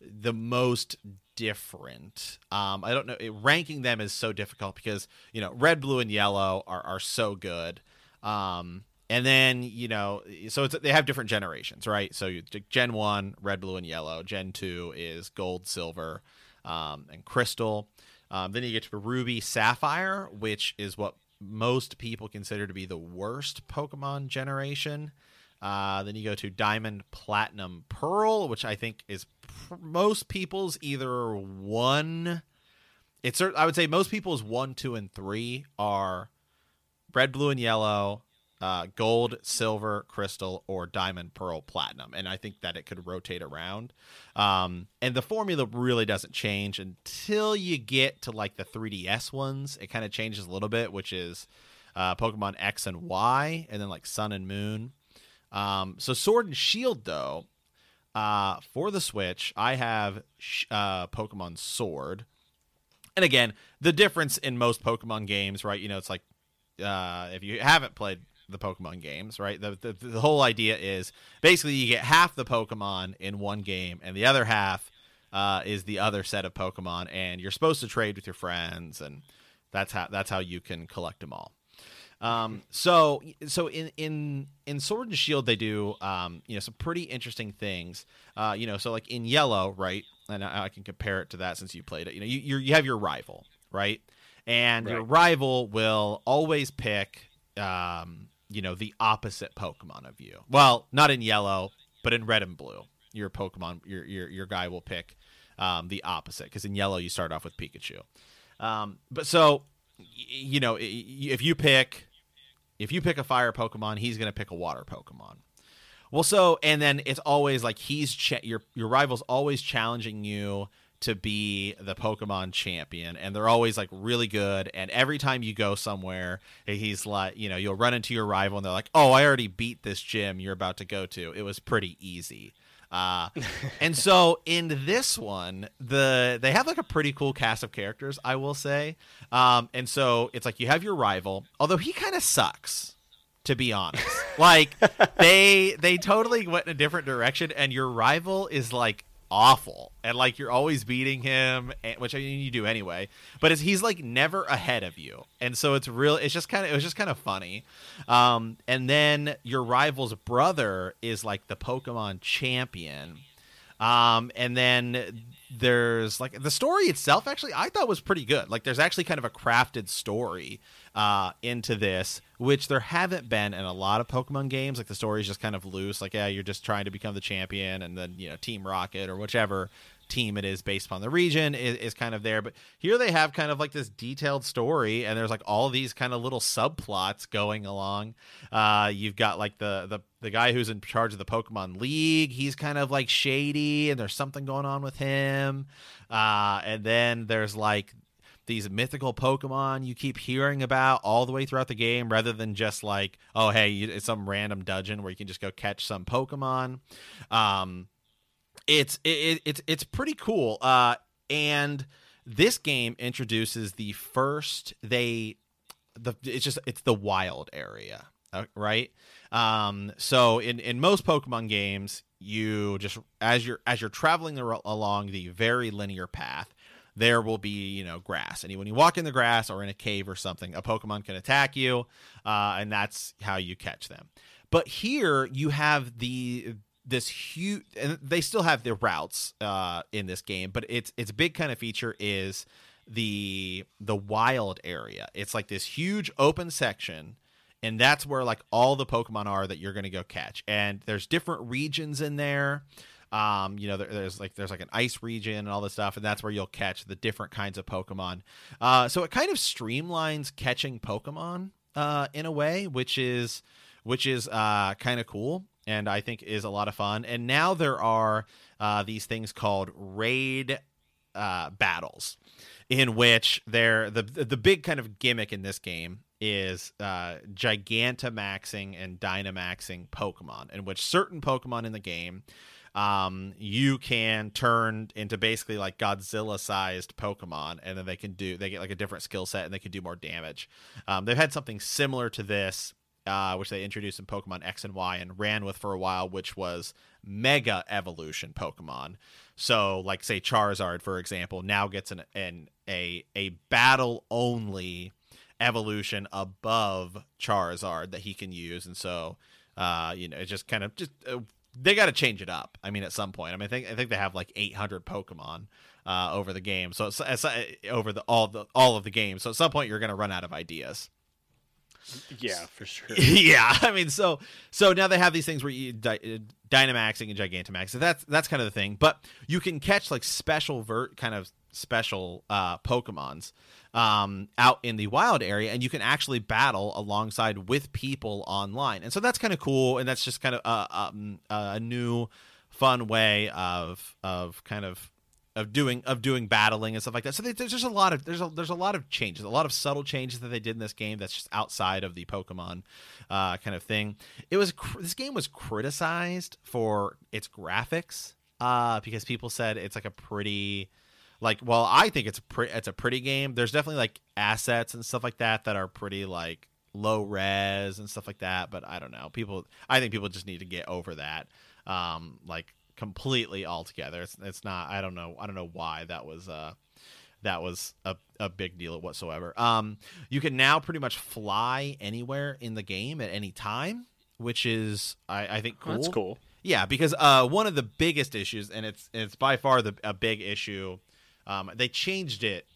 the most different. Um, I don't know. It, ranking them is so difficult because you know, Red, Blue, and Yellow are are so good. Um, and then you know, so they have different generations, right? So you, Gen One, Red, Blue, and Yellow. Gen Two is Gold, Silver, um, and Crystal. Um, then you get to Ruby, Sapphire, which is what most people consider to be the worst Pokemon generation. Uh, then you go to Diamond, Platinum, Pearl, which I think is pr- most people's either one. It's I would say most people's one, two, and three are red, blue, and yellow, uh, gold, silver, crystal, or diamond, pearl, platinum. And I think that it could rotate around. Um, and the formula really doesn't change until you get to like the 3DS ones. It kind of changes a little bit, which is uh, Pokemon X and Y, and then like Sun and Moon. Um, so Sword and Shield, though, uh, for the Switch, I have uh, Pokemon Sword. And again, the difference in most Pokemon games, right? You know, it's like uh, if you haven't played the Pokemon games, right? The, the the whole idea is basically you get half the Pokemon in one game, and the other half uh, is the other set of Pokemon, and you're supposed to trade with your friends, and that's how that's how you can collect them all. Um, so so in in in Sword and Shield they do um, you know some pretty interesting things. Uh, you know, so like in Yellow, right? And I, I can compare it to that since you played it. You know, you you you have your rival, right? And your rival will always pick um, you know, the opposite Pokemon of you. Well, not in Yellow, but in Red and Blue. Your Pokemon your your your guy will pick um, the opposite because in Yellow you start off with Pikachu. Um, but so you know, if you pick if you pick a fire Pokemon, he's going to pick a water Pokemon. Well, so and then it's always like he's your your rival's always challenging you to be the Pokemon champion, and they're always like really good. And every time you go somewhere, he's like, you know, you'll run into your rival, and they're like, "Oh, I already beat this gym you're about to go to. It was pretty easy." Uh, and so in this one, the they have like a pretty cool cast of characters, I will say. Um, and so it's like you have your rival, although he kind of sucks to be honest. like they they totally went in a different direction and your rival is like awful. And like you're always beating him which I mean you do anyway. But he's like never ahead of you. And so it's real it's just kind of it was just kind of funny. Um and then your rival's brother is like the pokemon champion. Um, and then there's like the story itself actually I thought was pretty good. Like there's actually kind of a crafted story uh, into this, which there haven't been in a lot of Pokemon games. Like the story is just kind of loose. Like yeah, you're just trying to become the champion, and then you know Team Rocket or whichever team it is based upon the region is, is kind of there but here they have kind of like this detailed story and there's like all these kind of little subplots going along uh you've got like the the the guy who's in charge of the pokemon league he's kind of like shady and there's something going on with him uh and then there's like these mythical Pokemon you keep hearing about all the way throughout the game, rather than just like, oh hey, it's some random dungeon where you can just go catch some Pokemon. Um, it's it, it, it's it's pretty cool. Uh, and this game introduces the first they the it's just it's the wild area, uh, right? Um, so in in most Pokemon games, you just as you're as you're traveling along the very linear path, there will be you know grass, and when you walk in the grass or in a cave or something, a Pokemon can attack you, uh, and that's how you catch them. But here you have the this huge, and they still have their routes uh, in this game, but its its big kind of feature is the the wild area. It's like this huge open section and that's where like all the pokemon are that you're going to go catch and there's different regions in there um you know there, there's like there's like an ice region and all this stuff and that's where you'll catch the different kinds of pokemon. Uh so it kind of streamlines catching pokemon uh in a way which is which is uh kind of cool and i think is a lot of fun. And now there are uh these things called raid uh battles in which they're the the big kind of gimmick in this game is uh, Gigantamaxing and Dynamaxing Pokemon, in which certain Pokemon in the game um, you can turn into basically like Godzilla sized Pokemon, and then they can do they get like a different skill set and they can do more damage. Um, they've had something similar to this. Uh, which they introduced in Pokemon X and Y and ran with for a while, which was Mega Evolution Pokemon. So, like say Charizard, for example, now gets an, an a a battle only evolution above Charizard that he can use, and so uh, you know, it's just kind of just uh, they got to change it up. I mean, at some point, I mean, I think I think they have like 800 Pokemon uh, over the game, so it's, it's uh, over the all the all of the games. So at some point, you're going to run out of ideas. Yeah, for sure. yeah, I mean, so so now they have these things where you dy- uh, Dynamaxing and Gigantamax. So that's that's kind of the thing. But you can catch like special vert kind of special uh Pokemons um out in the wild area and you can actually battle alongside with people online. And so that's kind of cool and that's just kind of uh, um, a new fun way of of kind of of doing of doing battling and stuff like that. So there's just a lot of there's a there's a lot of changes, a lot of subtle changes that they did in this game that's just outside of the Pokemon uh, kind of thing. It was this game was criticized for its graphics uh, because people said it's like a pretty like well I think it's a pre- it's a pretty game. There's definitely like assets and stuff like that that are pretty like low res and stuff like that. But I don't know. People I think people just need to get over that. Um, like completely altogether. It's it's not. I don't know. I don't know why that was uh that was a, a big deal whatsoever. Um, you can now pretty much fly anywhere in the game at any time, which is I, I think cool. That's cool. Yeah, because uh, one of the biggest issues, and it's it's by far the a big issue. Um, they changed it.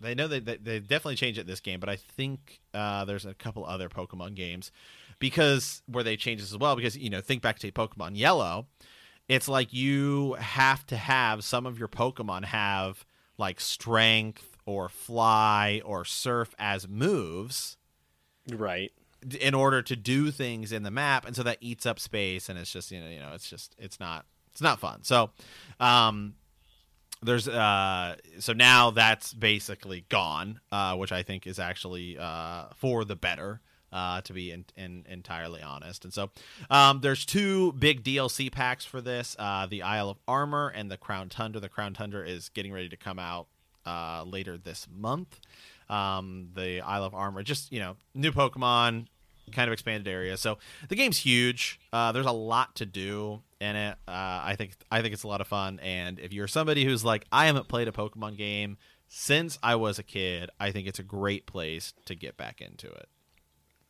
They know they, they they definitely changed it this game, but I think uh, there's a couple other Pokemon games because where they changed this as well. Because you know, think back to Pokemon Yellow, it's like you have to have some of your Pokemon have like strength or fly or surf as moves Right. in order to do things in the map and so that eats up space and it's just you know you know it's just it's not it's not fun so um there's uh so now that's basically gone uh which i think is actually uh for the better uh to be in, in, entirely honest and so um there's two big dlc packs for this uh the isle of armor and the crown tundra the crown tundra is getting ready to come out uh later this month um, the Isle of Armor, just you know, new Pokemon, kind of expanded area. So the game's huge. Uh, there's a lot to do in it. Uh, I think I think it's a lot of fun. And if you're somebody who's like, I haven't played a Pokemon game since I was a kid, I think it's a great place to get back into it.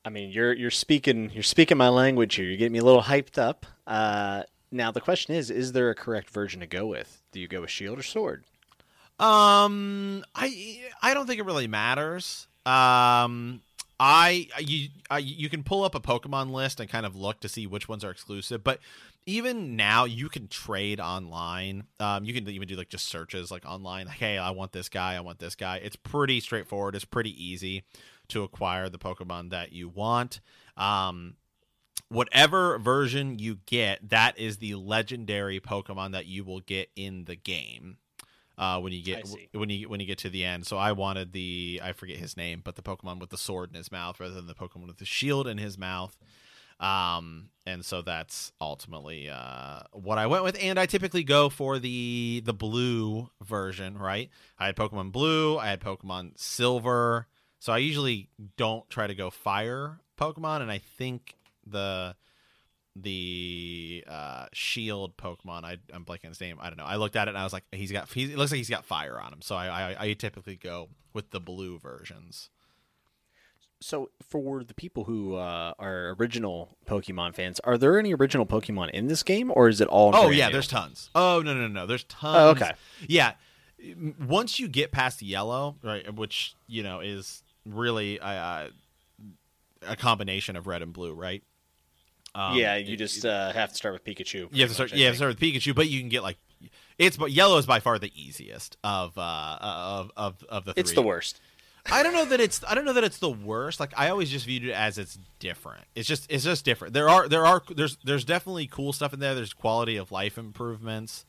I mean, you're you're speaking you're speaking my language here. You're getting me a little hyped up. Uh, now the question is: Is there a correct version to go with? Do you go with Shield or Sword? Um, I I don't think it really matters. Um, I you I, you can pull up a Pokemon list and kind of look to see which ones are exclusive, but even now you can trade online. Um, you can even do like just searches like online. Like, hey, I want this guy. I want this guy. It's pretty straightforward. It's pretty easy to acquire the Pokemon that you want. Um, whatever version you get, that is the legendary Pokemon that you will get in the game uh, when you get when you when you get to the end. So I wanted the I forget his name, but the Pokemon with the sword in his mouth rather than the Pokemon with the shield in his mouth. Um, and so that's ultimately uh, what I went with. And I typically go for the the blue version, right? I had Pokemon Blue, I had Pokemon Silver. So I usually don't try to go fire Pokemon, and I think the the uh, shield Pokemon. I, I'm blanking his name. I don't know. I looked at it and I was like, he's got. It looks like he's got fire on him. So I, I I typically go with the blue versions. So, for the people who uh, are original Pokemon fans, are there any original Pokemon in this game, or is it all? Oh yeah, new? there's tons. Oh no no no, there's tons. Oh, okay. Yeah, once you get past yellow, right, which you know is really uh, a combination of red and blue, right? Um, yeah, you just uh, have to start with Pikachu. you have to start. much, You have to start with Pikachu, but you can get like it's but yellow is by far the easiest of uh of of of the three. It's the worst. I don't know that it's I don't know that it's the worst. Like I always just viewed it as it's different. It's just it's just different. There are there are there's there's definitely cool stuff in there. There's quality of life improvements.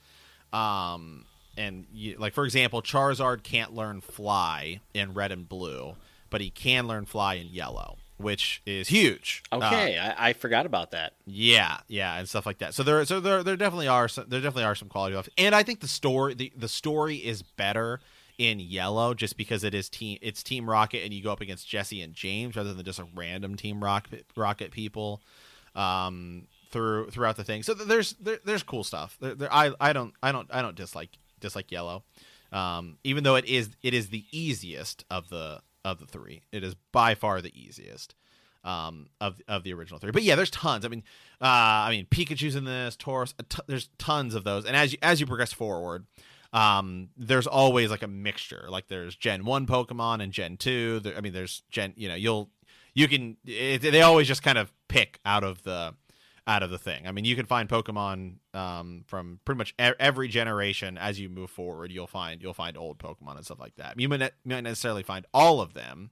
Um and you, like for example, Charizard can't learn fly in red and blue, but he can learn fly in yellow, which is huge. Uh, Okay, I, I forgot about that. yeah, yeah, and stuff like that. So there, so there, there definitely are, some, there definitely are some quality of, and I think the story, the, the story is better in yellow just because it is team, it's Team Rocket, and you go up against Jessie and James rather than just a random Team Rocket, Rocket people, um, through throughout the thing. So there's there, there's cool stuff. There, there, I I don't I don't I don't dislike dislike yellow, um, even though it is it is the easiest of the of the three. It is by far the easiest um, of of the original three. But yeah, there's tons. I mean, uh, I mean Pikachu's in this, Tauros. T- there's tons of those. And as you as you progress forward, um, there's always like a mixture. Like there's Gen One Pokemon and Gen Two. There, I mean, there's Gen. You know, you'll you can. It, they always just kind of pick out of the out of the thing. I mean, you can find Pokemon um, from pretty much every generation as you move forward. You'll find you'll find old Pokemon and stuff like that. You might not, might necessarily find all of them,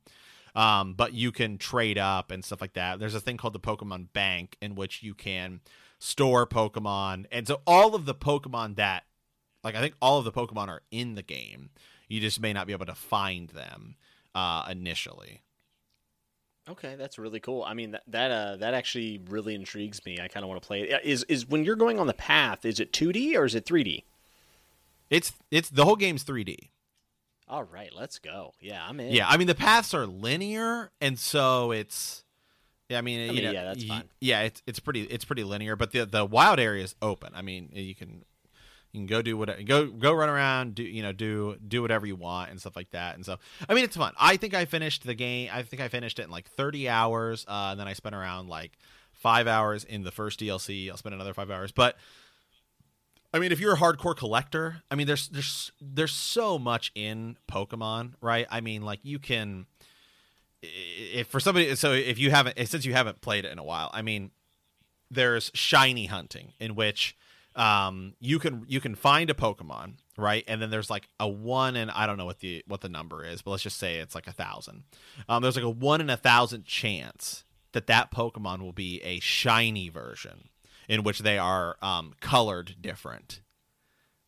um, but you can trade up and stuff like that. There's a thing called the Pokemon Bank in which you can store Pokemon, and so all of the Pokemon that, like I think all of the Pokemon are in the game. You just may not be able to find them uh, initially. Okay, that's really cool. I mean, that that uh, that actually really intrigues me. I kind of want to play it. Is is when you're going on the path? Is it 2D or is it 3D? It's it's the whole game's 3D. All right, let's go. Yeah, I'm in. Yeah, I mean the paths are linear, and so it's. Yeah, I mean, you mean, know, yeah, that's fine. Yeah, it's it's pretty it's pretty linear, but the the wild area is open. I mean, you can You can go do what go go run around, do you know do do whatever you want and stuff like that. And so I mean it's fun. I think I finished the game. I think I finished it in like 30 hours. Uh, and then I spent around like five hours in the first DLC. I'll spend another five hours, but. I mean, if you're a hardcore collector, I mean, there's there's there's so much in Pokemon, right? I mean, like you can, if for somebody, so if you haven't, since you haven't played it in a while, I mean, there's shiny hunting in which um, you can you can find a Pokemon, right? And then there's like a one and I don't know what the what the number is, but let's just say it's like a thousand. Um, there's like a one in a thousand chance that that Pokemon will be a shiny version in which they are um, colored different.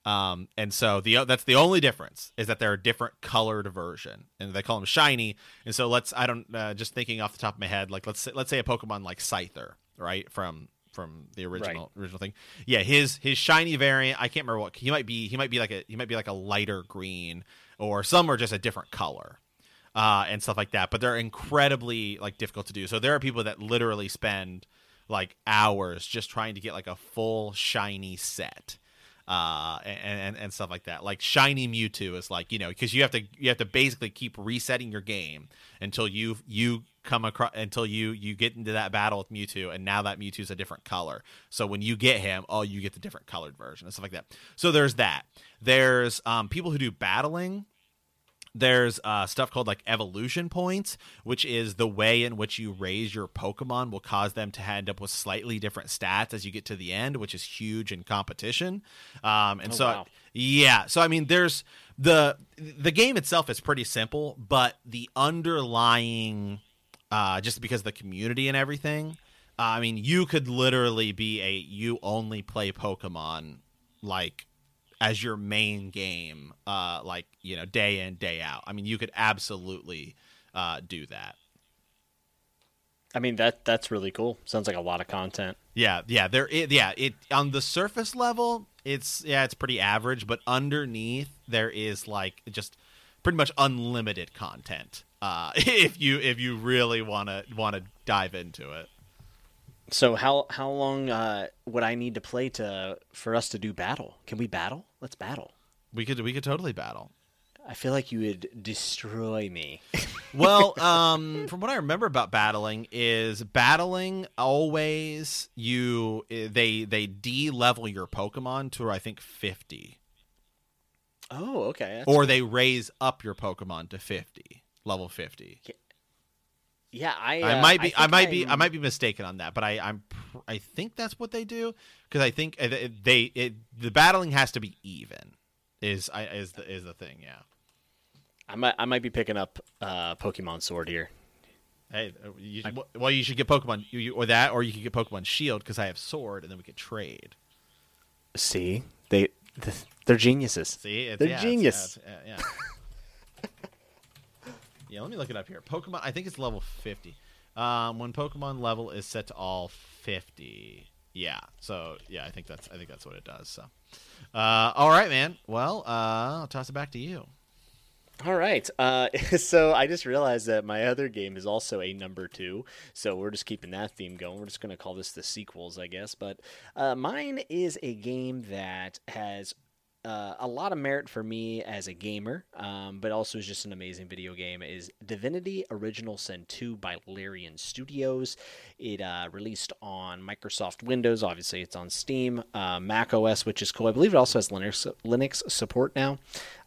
Um, and so the that's the only difference is that they're a different colored version, and they call them shiny. And so let's I don't uh, just thinking off the top of my head, like let's say, let's say a Pokemon like Scyther, right from from the original right. original thing. Yeah, his his shiny variant. I can't remember what he might be. He might be like a he might be like a lighter green, or some are just a different color, uh, and stuff like that. But they're incredibly like difficult to do. So there are people that literally spend like hours just trying to get like a full shiny set uh, and, and, and stuff like that. Like shiny Mewtwo is like you know because you have to you have to basically keep resetting your game until you you come across until you you get into that battle with Mewtwo, and now that Mewtwo's a different color. So when you get him, oh, you get the different colored version and stuff like that. So there's that. There's um, people who do battling there's uh, stuff called like evolution points, which is the way in which you raise your Pokemon will cause them to end up with slightly different stats as you get to the end, which is huge in competition. Um, and oh, so, wow. yeah, so I mean, there's the the game itself is pretty simple, but the underlying, uh, just because of the community and everything, uh, I mean, you could literally be a you only play Pokemon like as your main game, uh, like you know, day in day out. I mean, you could absolutely uh, do that. I mean that that's really cool. Sounds like a lot of content. Yeah, yeah. There, it, yeah. It on the surface level, it's yeah, it's pretty average, but underneath there is like just pretty much unlimited content. Uh, if you if you really want to want to dive into it. So how how long uh, would I need to play to for us to do battle? Can we battle? Let's battle. We could we could totally battle. I feel like you would destroy me. well, um, from what I remember about battling is battling always you they they de level your Pokemon to I think fifty. Oh, okay. That's or cool. they raise up your Pokemon to fifty, level fifty. Yeah, I. Uh, I might be. I, I might I'm... be. I might be mistaken on that, but I. I'm. I think that's what they do because I think uh, they. It, the battling has to be even. Is I is the is the thing? Yeah. I might. I might be picking up uh, Pokemon Sword here. Hey, uh, you, well, you should get Pokemon you, you, or that, or you could get Pokemon Shield because I have Sword, and then we could trade. See, they they're geniuses. See, they're yeah, genius. It's, yeah. Yeah, let me look it up here. Pokemon, I think it's level 50. Um, when Pokemon level is set to all 50. Yeah. So, yeah, I think that's I think that's what it does. So. Uh, all right, man. Well, uh, I'll toss it back to you. All right. Uh, so I just realized that my other game is also a number two. So we're just keeping that theme going. We're just going to call this the sequels, I guess. But uh, mine is a game that has uh, a lot of merit for me as a gamer, um, but also is just an amazing video game. Is Divinity Original Sin 2 by Larian Studios. It uh, released on Microsoft Windows. Obviously, it's on Steam, uh, Mac OS, which is cool. I believe it also has Linux Linux support now.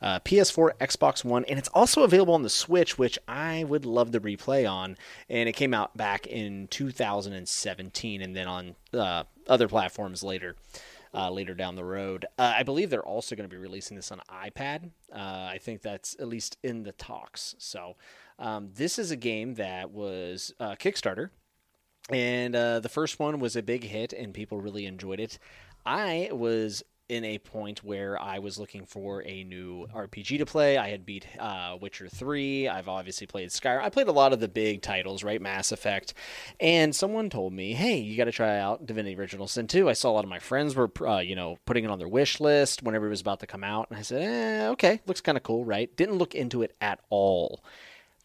Uh, PS4, Xbox One, and it's also available on the Switch, which I would love to replay on. And it came out back in 2017, and then on uh, other platforms later uh, later down the road. Uh, I believe they're also going to be releasing this on iPad. Uh, I think that's at least in the talks. So um, this is a game that was uh, Kickstarter, and uh, the first one was a big hit, and people really enjoyed it. I was in a point where I was looking for a new RPG to play. I had beat uh, Witcher 3. I've obviously played Skyrim. I played a lot of the big titles, right? Mass Effect. And someone told me, hey, you got to try out Divinity Original Sin 2. I saw a lot of my friends were, uh, you know, putting it on their wish list whenever it was about to come out. And I said, eh, okay, looks kind of cool, right? Didn't look into it at all.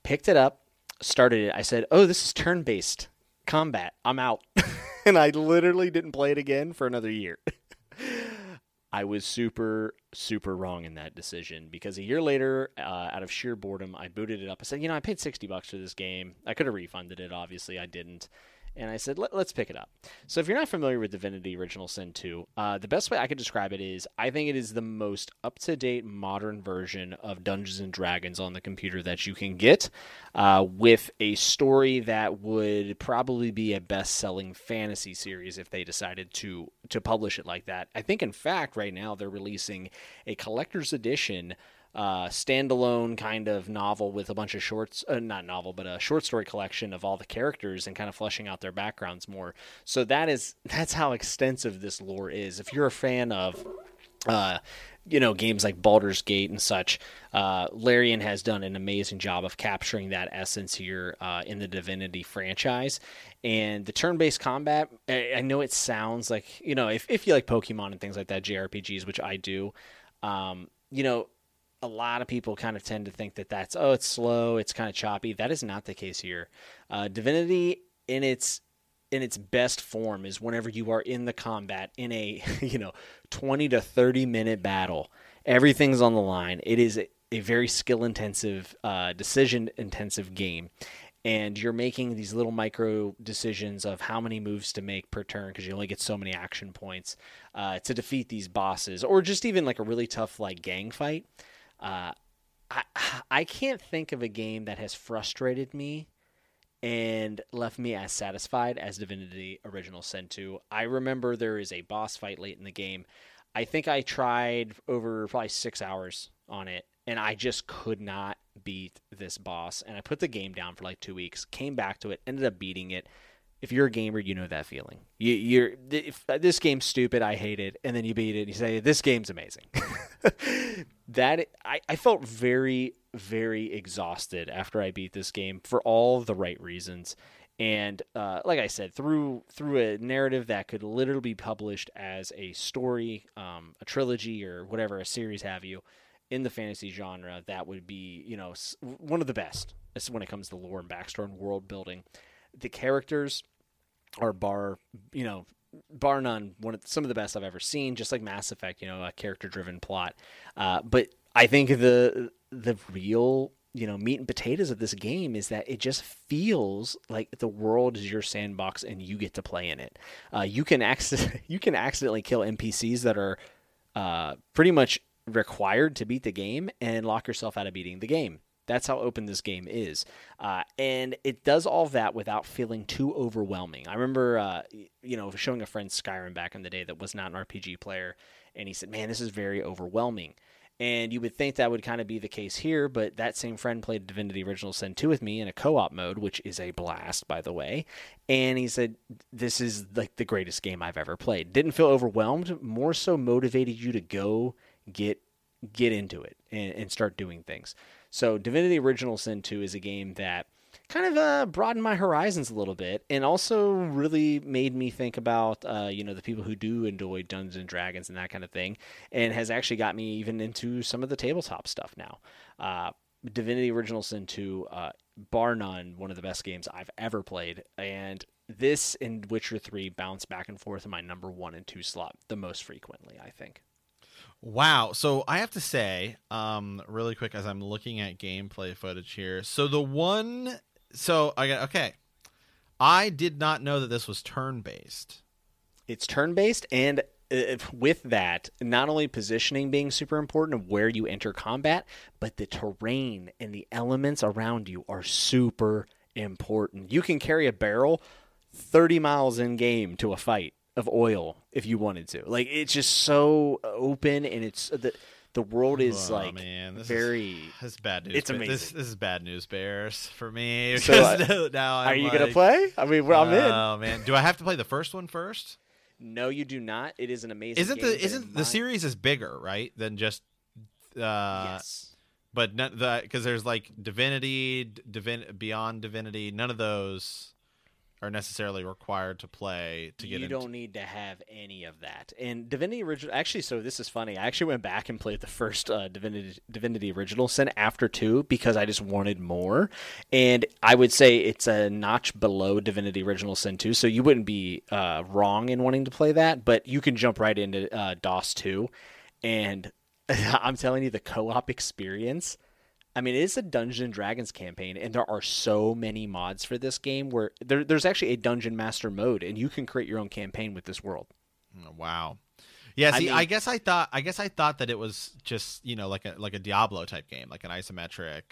Picked it up, started it. I said, oh, this is turn based combat. I'm out. and I literally didn't play it again for another year. I was super, super wrong in that decision because a year later, uh, out of sheer boredom, I booted it up. I said, you know, I paid 60 bucks for this game. I could have refunded it, obviously. I didn't and I said, Let, us pick it up. So, if you're not familiar with Divinity Original Sin 2, uh, the best way I could describe it is I think it is the most up to date modern version of Dungeons and Dragons on the computer that you can get, uh, with a story that would probably be a best selling fantasy series if they decided to, to publish it like that. I think, in fact, right now they're releasing a collector's edition uh, standalone kind of novel with a bunch of shorts, uh, not novel, but a short story collection of all the characters and kind of fleshing out their backgrounds more. So that is that's how extensive this lore is. If you're a fan of, uh, you know, games like Baldur's Gate and such, uh, Larian has done an amazing job of capturing that essence here uh, in the Divinity franchise. And the turn-based combat, I, I know it sounds like you know, if if you like Pokemon and things like that, JRPGs, which I do. Um, you know, a lot of people kind of tend to think that that's oh it's slow it's kind of choppy. That is not the case here. Uh, divinity in its in its best form is whenever you are in the combat in a you know 20 to 30 minute battle everything's on the line. It is a, a very skill intensive uh, decision intensive game. And you're making these little micro decisions of how many moves to make per turn because you only get so many action points uh, to defeat these bosses or just even like a really tough like gang fight uh, I I can't think of a game that has frustrated me and left me as satisfied as Divinity Original Sin 2. I remember there is a boss fight late in the game. I think I tried over probably six hours on it, and I just could not beat this boss. And I put the game down for like two weeks, came back to it, ended up beating it, if you're a gamer, you know that feeling. You, you're if this game's stupid, I hate it, and then you beat it, and you say this game's amazing. that I, I felt very very exhausted after I beat this game for all the right reasons, and uh, like I said, through through a narrative that could literally be published as a story, um, a trilogy, or whatever, a series have you, in the fantasy genre, that would be you know one of the best when it comes to lore and backstory and world building the characters are bar, you know, bar none, one of some of the best I've ever seen. Just like Mass Effect, you know, a character-driven plot. Uh, but I think the the real you know meat and potatoes of this game is that it just feels like the world is your sandbox and you get to play in it. Uh, you can accident you can accidentally kill NPCs that are uh, pretty much required to beat the game and lock yourself out of beating the game. That's how open this game is. Uh, and it does all that without feeling too overwhelming. I remember, uh, you know, showing a friend Skyrim back in the day that was not an RPG player, and he said, man, this is very overwhelming. And you would think that would kind of be the case here, but that same friend played Divinity Original Sin 2 with me in a co op mode, which is a blast, by the way. And he said, This is like the greatest game I've ever played. Didn't feel overwhelmed, more so motivated you to go get get into it and, and start doing things. So Divinity Original Sin 2 is a game that kind of uh, broadened my horizons a little bit and also really made me think about uh, you know the people who do enjoy Dungeons and Dragons and that kind of thing and has actually got me even into some of the tabletop stuff now. Uh, Divinity Original Sin 2, uh, bar none, one of the best games I've ever played. And this and Witcher 3 bounce back and forth in my number one and two slot the most frequently, I think. Wow. So I have to say, um, really quick as I'm looking at gameplay footage here. So the one, so I got okay. I did not know that this was turn based. It's turn based, and uh, with that, not only positioning being super important of where you enter combat, but the terrain and the elements around you are super important. You can carry a barrel 30 miles in game to a fight of oil if you wanted to. Like it's just so open and it's the the world is oh, like man. This very. Is, this is bad news. It's amazing. This, this, is bad news, Bears, for me. So, uh, now I'm are you like, gonna play? I mean, well, I'm in. Oh man, do I have to play the first one first? No, you do not. It is an amazing. Isn't the isn't the series is bigger right than just? Uh, yes. But not the because there's like Divinity, Divin Beyond Divinity. None of those are necessarily required to play to get you into don't need to have any of that. And Divinity Original, actually, so this is funny. I actually went back and played the first uh, Divinity Divinity Original Sin after two because I just wanted more. And I would say it's a notch below Divinity Original Sin two, so you wouldn't be uh, wrong in wanting to play that. But you can jump right into uh, DOS two, and I'm telling you, the co-op experience I mean, it is a Dungeons and Dragons campaign, and there are so many mods for this game where there, there's actually a dungeon master mode, and you can create your own campaign with this world. Oh, wow. Yeah, see, I, mean- I guess I thought I guess I thought that it was just you know like a like a Diablo type game, like an isometric.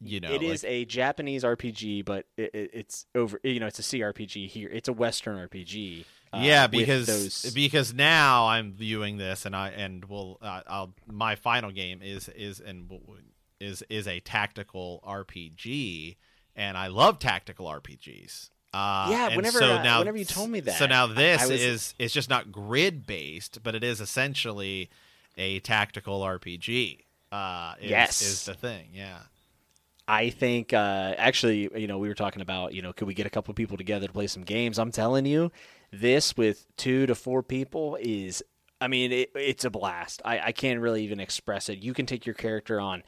You know, it is like- a Japanese RPG, but it, it, it's over. You know, it's a CRPG here. It's a Western RPG. uh, yeah, because those, because now I'm viewing this, and I and will uh, I'll my final game is is and is is a tactical RPG, and I love tactical RPGs. Uh, Yeah, whenever, so uh, now, whenever you told me that, so now this I was- is it's just not grid based, but it is essentially a tactical RPG. Uh, is, Yes. is the thing. Yeah. I think uh, actually, you know, we were talking about, you know, could we get a couple of people together to play some games? I'm telling you, this with two to four people is, I mean, it, it's a blast. I, I can't really even express it. You can take your character on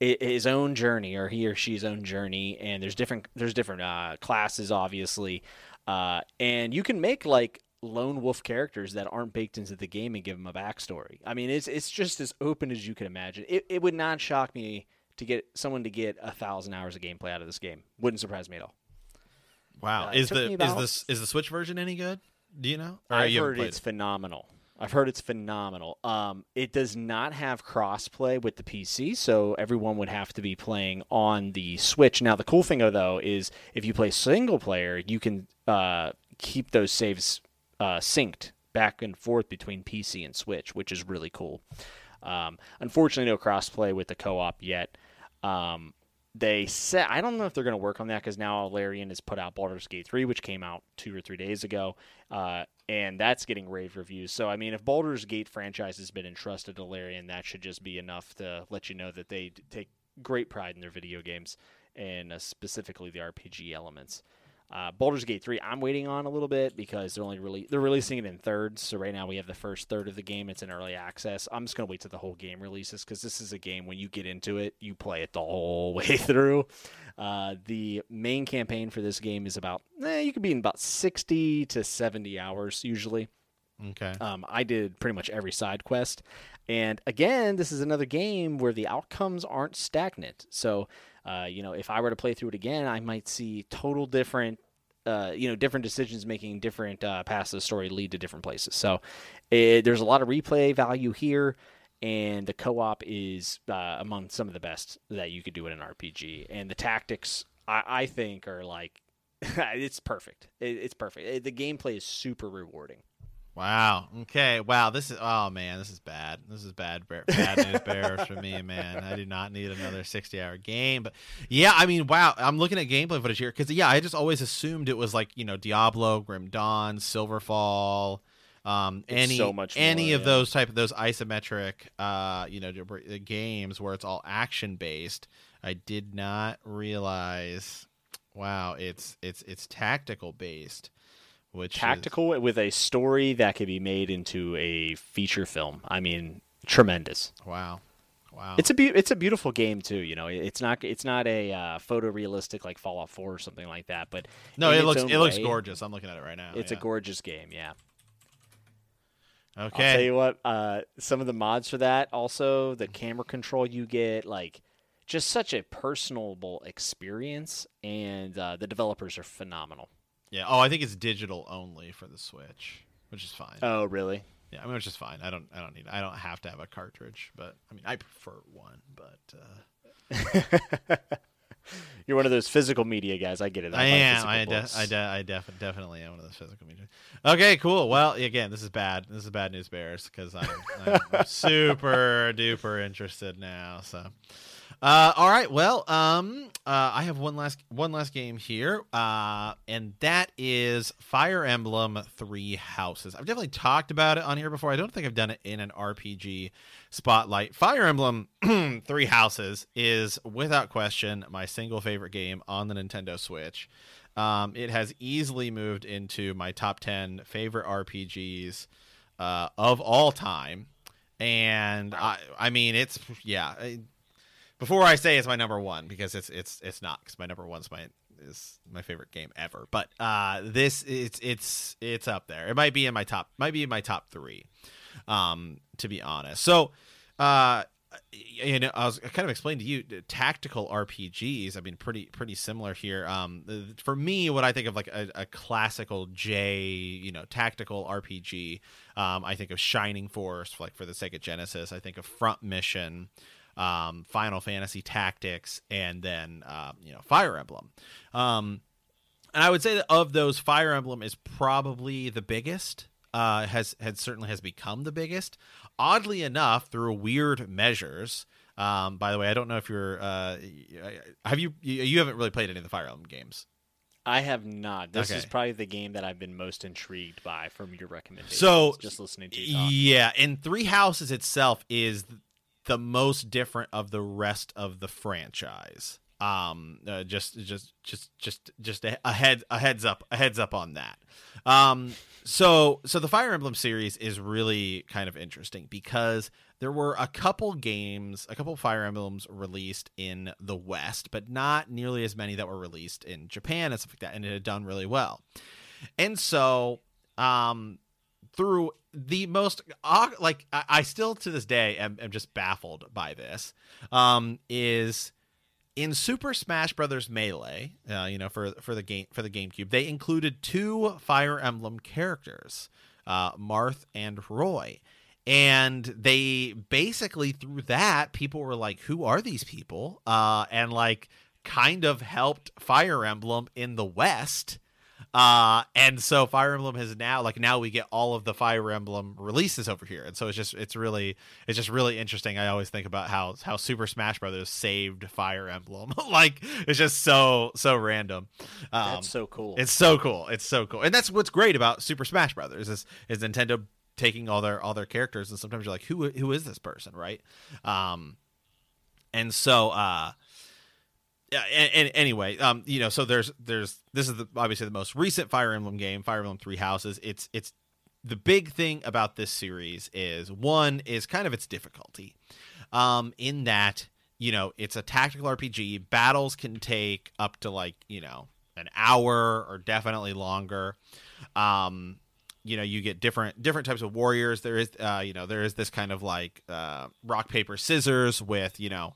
his own journey or he or she's own journey, and there's different there's different uh, classes, obviously, uh, and you can make like lone wolf characters that aren't baked into the game and give them a backstory. I mean, it's it's just as open as you can imagine. It it would not shock me to get someone to get a thousand hours of gameplay out of this game. Wouldn't surprise me at all. Wow. Uh, it is took the me is this is the Switch version any good? Do you know? Or I've you heard it's phenomenal. I've heard it's phenomenal. Um, it does not have crossplay with the PC, so everyone would have to be playing on the Switch. Now, the cool thing though is if you play single player, you can uh, keep those saves uh, synced back and forth between PC and Switch, which is really cool. Um, unfortunately, no crossplay with the co-op yet. Um, they said I don't know if they're going to work on that because now Larian has put out Baldur's Gate 3, which came out two or three days ago, uh, and that's getting rave reviews. So I mean, if Baldur's Gate franchise has been entrusted to Larian, that should just be enough to let you know that they take great pride in their video games and uh, specifically the RPG elements. Uh, Baldur's Gate 3, I'm waiting on a little bit because they're only really they're releasing it in thirds. So right now we have the first third of the game. It's in early access. I'm just gonna wait till the whole game releases because this is a game when you get into it, you play it the whole way through. Uh, the main campaign for this game is about eh, you could be in about 60 to 70 hours usually. Okay. Um, I did pretty much every side quest. And again, this is another game where the outcomes aren't stagnant. So, uh, you know, if I were to play through it again, I might see total different, uh, you know, different decisions making different uh, paths of the story lead to different places. So, it, there's a lot of replay value here. And the co op is uh, among some of the best that you could do in an RPG. And the tactics, I, I think, are like, it's perfect. It, it's perfect. It- the gameplay is super rewarding. Wow. Okay. Wow. This is. Oh man, this is bad. This is bad. bear- Bad news bears for me, man. I do not need another sixty-hour game. But yeah, I mean, wow. I'm looking at gameplay footage here because yeah, I just always assumed it was like you know Diablo, Grim Dawn, Silverfall, um, It's any so much any of yeah. those type of those isometric, uh, you know, uh, games where it's all action based. I did not realize. Wow, it's it's it's tactical based. Which is- tactical with a story that could be made into a feature film. I mean, tremendous. Wow. Wow. It's a be- it's a beautiful game too. You know, it's not it's not a uh, photorealistic like Fallout 4 or something like that. But no, it looks it looks gorgeous. I'm looking at it right now. It's yeah. a gorgeous game. Yeah. Okay. I'll tell you what. Uh, some of the mods for that also the camera control you get like just such a personable experience, and uh, the developers are phenomenal. Yeah. Oh, I think it's digital only for the Switch, which is fine. Oh, really? yeah, I mean, which is fine. I don't I don't need I don't have to have a cartridge, but I mean, I prefer one, but uh You're one of those physical media guys. I get it. I buy am. I, de- I, de- I def- definitely am one of those physical media. Okay, cool. Well, again, this is bad. This is bad news bears because I'm, I'm super duper interested now. So, uh, all right. Well, um, uh, I have one last one last game here, uh, and that is Fire Emblem Three Houses. I've definitely talked about it on here before. I don't think I've done it in an RPG spotlight. Fire Emblem Three Houses is without question my single favorite game on the Nintendo Switch. Um, it has easily moved into my top 10 favorite RPGs uh, of all time. And I, I mean, it's, yeah. I, before I say it's my number one, because it's, it's, it's not, because my number one's my, is my favorite game ever. But uh, this, it's, it's, it's up there. It might be in my top, might be in my top three, um, to be honest. So, uh, you know, I was kind of explaining to you tactical RPGs. I mean, pretty pretty similar here. Um, for me, what I think of like a, a classical J, you know, tactical RPG, um, I think of Shining Force, like for the Sega Genesis. I think of Front Mission, um, Final Fantasy Tactics, and then uh, you know Fire Emblem. Um, and I would say that of those, Fire Emblem is probably the biggest. Uh, has has certainly has become the biggest oddly enough, through weird measures. Um, by the way, I don't know if you're. Uh, have you? You haven't really played any of the Fire Emblem games. I have not. This Okay. is probably the game that I've been most intrigued by from your recommendation. So, just listening to you talk. Yeah, and Three Houses itself is the most different of the rest of the franchise. Um, uh, just, just, just, just, just a, head, a heads up, a heads up on that. Um, so, so the Fire Emblem series is really kind of interesting because there were a couple games, a couple Fire Emblems released in the West, but not nearly as many that were released in Japan and stuff like that, and it had done really well. And so, um, through the most like I, I still to this day am, am just baffled by this um is in Super Smash Brothers Melee, uh, you know, for for the game for the GameCube, they included two Fire Emblem characters, uh, Marth and Roy, and they basically through that people were like, "Who are these people?" Uh, and like kind of helped Fire Emblem in the West. Uh, and so Fire Emblem has now like now we get all of the Fire Emblem releases over here, and so it's just it's really it's just really interesting. I always think about how how Super Smash Brothers saved Fire Emblem. like it's just so so random. Um, That's so cool. it's so cool. It's so cool, and that's what's great about Super Smash Brothers is is Nintendo taking all their all their characters, and sometimes you're like, who who is this person, right? Um, and so uh, yeah. And, and anyway, um, you know, so there's there's this is the, obviously the most recent Fire Emblem game, Fire Emblem Three Houses. It's it's the big thing about this series is one is kind of its difficulty, um, in that you know it's a tactical RPG. Battles can take up to like you know an hour or definitely longer. Um, you know you get different different types of warriors. There is uh, you know there is this kind of like uh, rock paper scissors with you know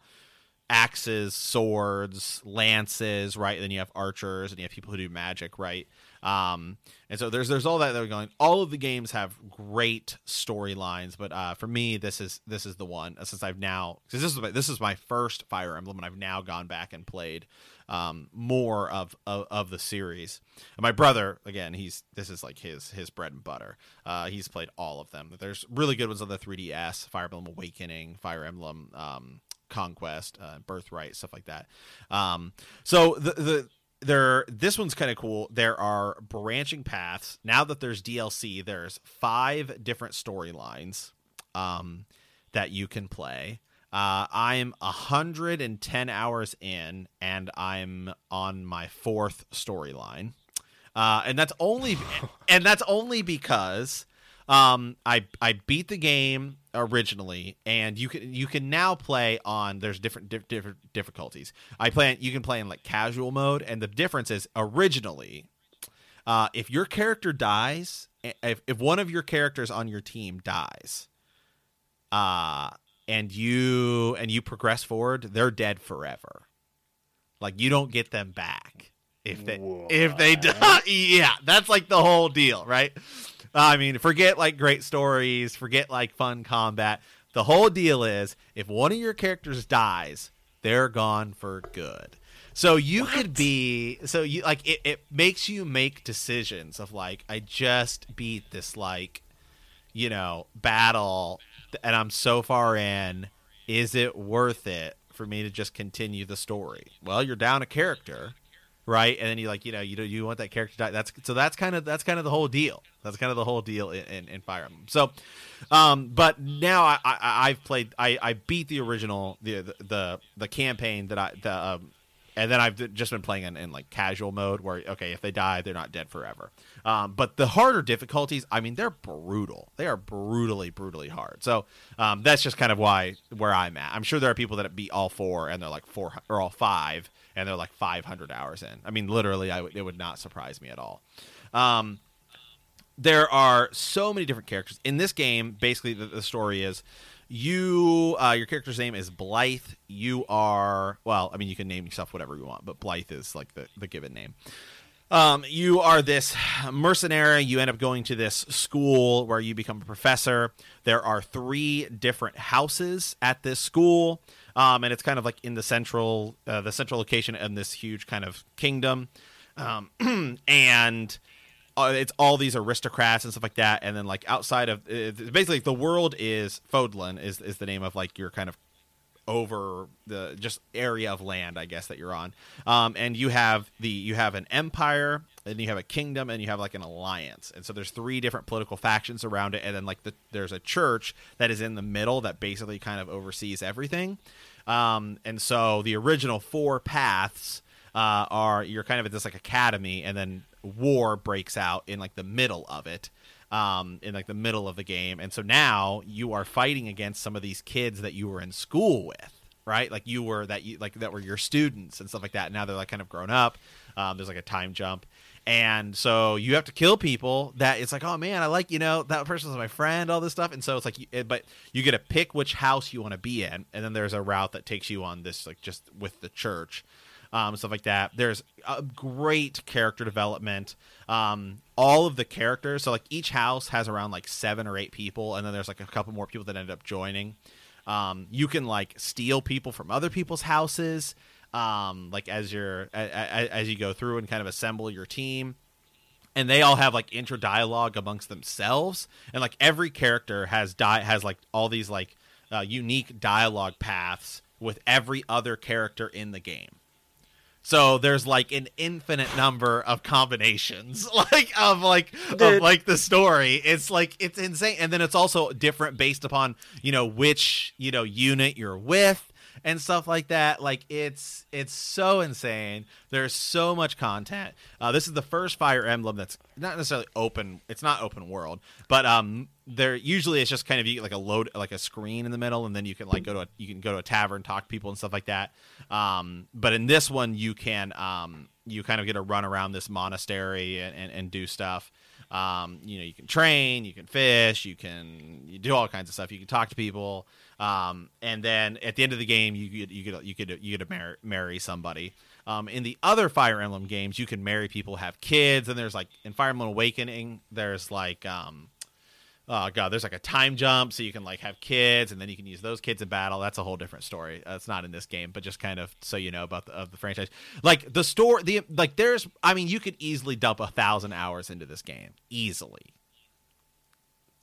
axes, swords, lances, right? then you have archers and you have people who do magic, right? Um, and so there's there's all that that are going. All of the games have great storylines, but uh, for me, this is this is the one uh, since I've now because this is my, this is my first Fire Emblem, and I've now gone back and played um, more of, of of the series. And my brother, again, he's this is like his his bread and butter. Uh, he's played all of them. There's really good ones on the 3DS, Fire Emblem Awakening, Fire Emblem. Um, conquest uh, birthright stuff like that. Um so the the there this one's kind of cool. There are branching paths. Now that there's dlc there's five different storylines um that you can play. Uh, I'm 110 hours in, and I'm on my fourth storyline, uh, and that's only, and that's only because um, I I beat the game originally, and you can you can now play on. There's different diff, different difficulties. I play. You can play in like casual mode, and the difference is originally, uh, if your character dies, if if one of your characters on your team dies, uh, and you and you progress forward, they're dead forever. Like you don't get them back if they if they die. Yeah, that's like the whole deal, right? I mean, forget like great stories, forget like fun combat. The whole deal is if one of your characters dies, they're gone for good. So you could be so you like it, it makes you make decisions of like I just beat this like you know battle and I'm so far in is it worth it for me to just continue the story? Well, you're down a character, right? And then you like you know you do you want that character die. That's so that's kind of that's kind of the whole deal. That's kind of the whole deal in, in, in Fire Emblem. So, um, but now I, I I've played I I beat the original the the the, the campaign that I the um, and then I've just been playing in, in, like casual mode where okay, if they die, they're not dead forever. Um, but the harder difficulties, I mean, they're brutal. They are brutally, brutally hard. So um, that's just kind of why where I'm at. I'm sure there are people that beat all four and they're like four or all five and they're like 500 hours in. I mean, literally, I w- it would not surprise me at all. Um, there are so many different characters in this game. Basically, the, the story is you uh, your character's name is Byleth. You are well, I mean, you can name yourself whatever you want, but Byleth is like the, the given name. Um, you are this mercenary. You end up going to this school where you become a professor. There are three different houses at this school, um, and it's kind of like in the central, uh, the central location in this huge kind of kingdom. Um, and uh, it's all these aristocrats and stuff like that, and then like outside of basically the world is Fodlan is is the name of like your kind of over the just area of land I guess that you're on, um, and you have the you have an empire and you have a kingdom and you have like an alliance, and so there's three different political factions around it, and then like the, there's a church that is in the middle that basically kind of oversees everything, um, and so the original four paths. Uh, are you're kind of at this like academy, and then war breaks out in like the middle of it um, in like the middle of the game. And so now you are fighting against some of these kids that you were in school with right? Like you were that you like that were your students and stuff like that. Now they're like kind of grown up. Um, there's like a time jump and so you have to kill people that it's like oh man i like you know that person's my friend all this stuff and so it's like but you get to pick which house you want to be in and then there's a route that takes you on this like just with the church um, stuff like that. There's a great character development. Um, all of the characters, so like each house has around like seven or eight people, and then there's like a couple more people that end up joining. Um, you can like steal people from other people's houses, um, like as you're as, as you go through and kind of assemble your team. And they all have like intro dialogue amongst themselves. And like every character has di- has like all these like uh, unique dialogue paths with every other character in the game. So there's like an infinite number of combinations, like of like Dude. of like the story. It's like it's insane, and then it's also different based upon you know which you know unit you're with and stuff like that. Like it's it's so insane. There's so much content. Uh, this is the first Fire Emblem that's not necessarily open. It's not open world, but um, there usually it's just kind of you get like a load like a screen in the middle, and then you can like go to a, you can go to a tavern, talk to people and stuff like that. Um, but in this one, you can um, you kind of get to run around this monastery and, and, and do stuff. Um, you know, you can train, you can fish, you can you do all kinds of stuff. You can talk to people, um, and then at the end of the game, you could you could you could you could marry, marry somebody. Um, in the other Fire Emblem games, you can marry people, have kids, and there's like in Fire Emblem Awakening, there's like um, oh god, there's like a time jump, so you can like have kids, and then you can use those kids in battle. That's a whole different story. That's not in this game, but just kind of so you know about the, of the franchise. Like the story, the like there's, I mean, you could easily dump a thousand hours into this game easily.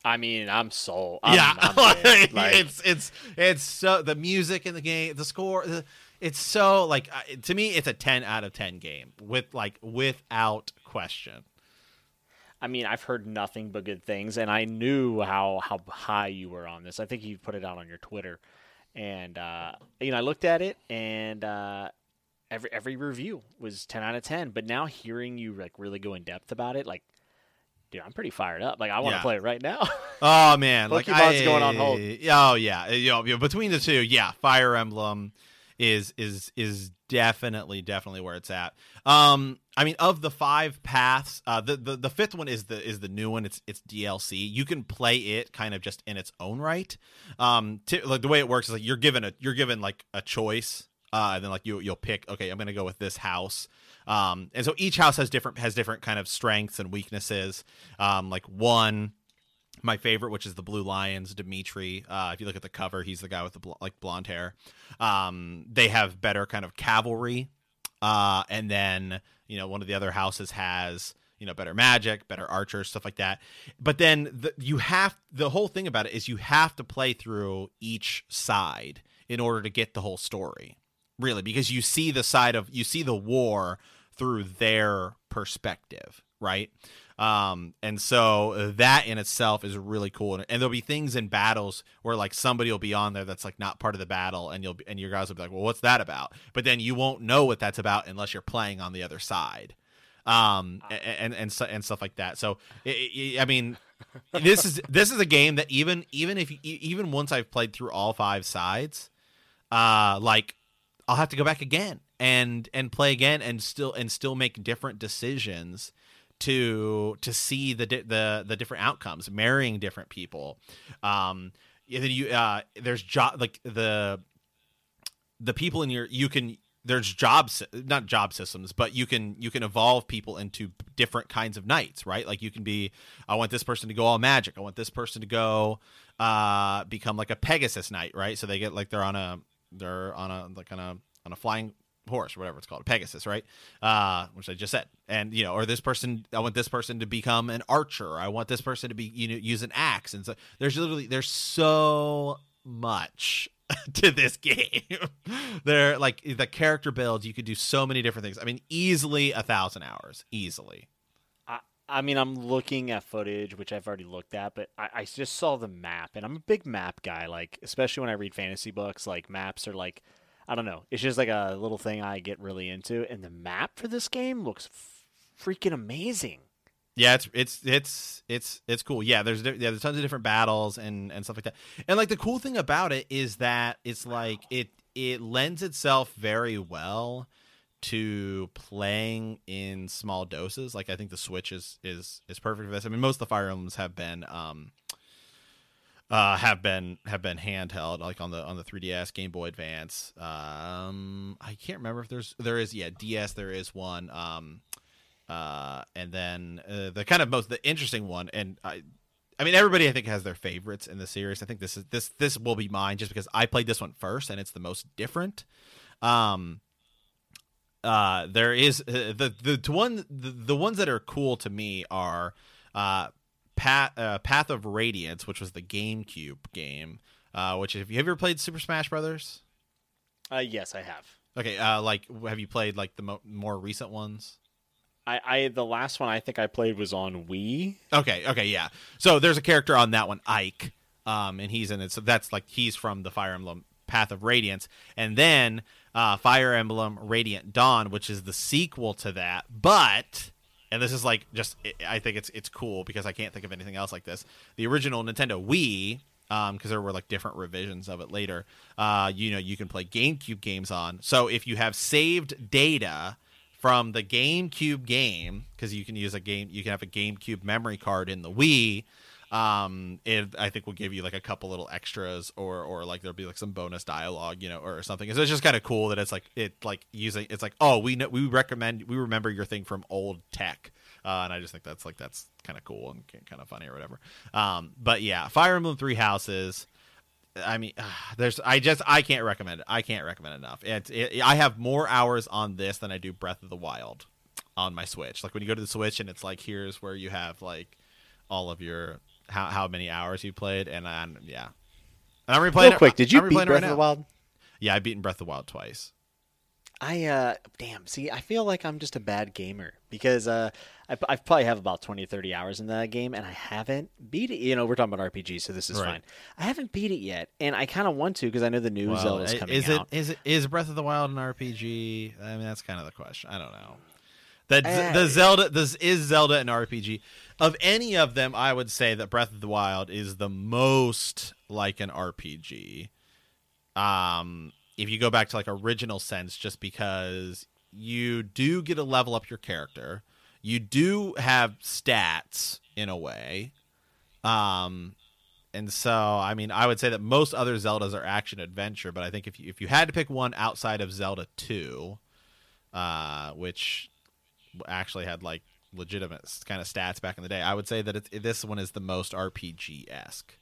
I mean, I'm sold. I'm, yeah, I'm like, it's it's it's so the music in the game, the score. The, it's so like to me, it's a ten out of ten game with like without question. I mean, I've heard nothing but good things, and I knew how how high you were on this. I think you put it out on your Twitter, and uh, you know, I looked at it, and uh, every every review was ten out of ten. But now hearing you like really go in depth about it, like, dude, I'm pretty fired up. Like, I want to yeah. play it right now. oh man, like I, going on hold. Oh yeah, you know, between the two, yeah, Fire Emblem is is is definitely definitely where it's at. Um, I mean, of the five paths, uh, the, the the fifth one is the is the new one. It's it's DLC. You can play it kind of just in its own right. Um, t- like the way it works is like you're given a you're given like a choice, uh, and then like you you'll pick. Okay, I'm gonna go with this house. Um, and so each house has different has different kind of strengths and weaknesses. Um, like one my favorite, which is the Blue Lions, Dimitri. Uh, if you look at the cover, he's the guy with the bl- like blonde hair. Um, they have better kind of cavalry, uh, and then you know one of the other houses has you know better magic, better archers, stuff like that. But then the, you have the whole thing about it is you have to play through each side in order to get the whole story, really, because you see the side of you see the war through their perspective, right? Um, and so that in itself is really cool. And, and, there'll be things in battles where like somebody will be on there that's like not part of the battle, and you'll be, and your guys will be like, well, what's that about? But then you won't know what that's about unless you're playing on the other side. Um, and and and, and stuff like that. So it, it, I mean, this is this is a game that even even if even once I've played through all five sides, uh, like I'll have to go back again and and play again and still and still make different decisions to to see the the the different outcomes, marrying different people. Um, and then you uh, there's job like the the people in your you can there's jobs not job systems but you can you can evolve people into different kinds of knights right? Like you can be i want this person to go all magic. I want this person to go uh become like a pegasus knight right? So they get like they're on a they're on a like on a on a flying horse or whatever it's called pegasus right? Uh which i just said. And you know or this person i want this person to become an archer. I want this person to be you know use an axe. And so there's literally there's so much to this game. They're like the character builds you could do so many different things. I mean easily a thousand hours. Easily I, mean, I'm looking at footage, which I've already looked at, but I, I just saw the map, and I'm a big map guy. Like, especially when I read fantasy books, like maps are like I don't know. It's just like a little thing I get really into, and the map for this game looks freaking amazing. Yeah, it's it's it's it's it's cool. Yeah, there's yeah, there's tons of different battles and and stuff like that. And like the cool thing about it is that it's like it it lends itself very well to playing in small doses. Like I think the Switch is is is perfect for this. I mean, most of the Fire Emblems have been um uh, have been have been handheld, like on the on the 3DS, Game Boy Advance. Um, I can't remember if there's there is yeah DS there is one. Um, uh, and then uh, the kind of most the interesting one, and I, I mean everybody I think has their favorites in the series. I think this is this this will be mine just because I played this one first and it's the most different. Um, uh, there is uh, the the one the, the ones that are cool to me are uh Path, uh, Path of Radiance, which was the GameCube game. Uh, which have you ever played Super Smash Brothers? Uh, yes, I have. Okay, uh, like have you played like the mo- more recent ones? I, I the last one I think I played was on Wii. Okay, okay, yeah. So there's a character on that one, Ike, um, and he's in it. So that's like he's from the Fire Emblem Path of Radiance, and then uh, Fire Emblem Radiant Dawn, which is the sequel to that, but and this is like just I think it's it's cool because I can't think of anything else like this. The original Nintendo Wii, because um, there were like different revisions of it later. Uh, you know, you can play GameCube games on. So if you have saved data from the GameCube game, because you can use a game, you can have a GameCube memory card in the Wii um it i think will give you like a couple little extras or or like there'll be like some bonus dialogue you know or something so it's just kind of cool that it's like it like using it's like oh we know we recommend we remember your thing from old tech uh, and i just think that's like that's kind of cool and kind of funny or whatever um but yeah fire emblem three houses I mean, there's. I just. I can't recommend it. I can't recommend it enough. It, it, I have more hours on this than I do Breath of the Wild on my Switch. Like when you go to the Switch and it's like, here's where you have like all of your how how many hours you played, and I, yeah, and I'm replaying. Real quick, did you I'm beat Breath right of the Wild? Yeah, I beaten Breath of the Wild twice. I uh damn, see, I feel like I'm just a bad gamer because uh I, I probably have about 20 30 hours in that game and I haven't beat it. You know, we're talking about RPG, so this is Right. fine. I haven't beat it yet, and I kind of want to because I know the new Well, Zelda's i- coming is out. it is it is Breath of the Wild an RPG? I mean, that's kind of the question. I don't know. The Uh, the Zelda this is Zelda an RPG. Of any of them, I would say that Breath of the Wild is the most like an RPG. Um, if you go back to like original sense, just because you do get to level up your character, you do have stats in a way. Um, and so I mean, I would say that most other Zeldas are action adventure, but I think if you, if you had to pick one outside of Zelda Two, uh, which actually had like legitimate kind of stats back in the day, I would say that it's, this one is the most RPG esque.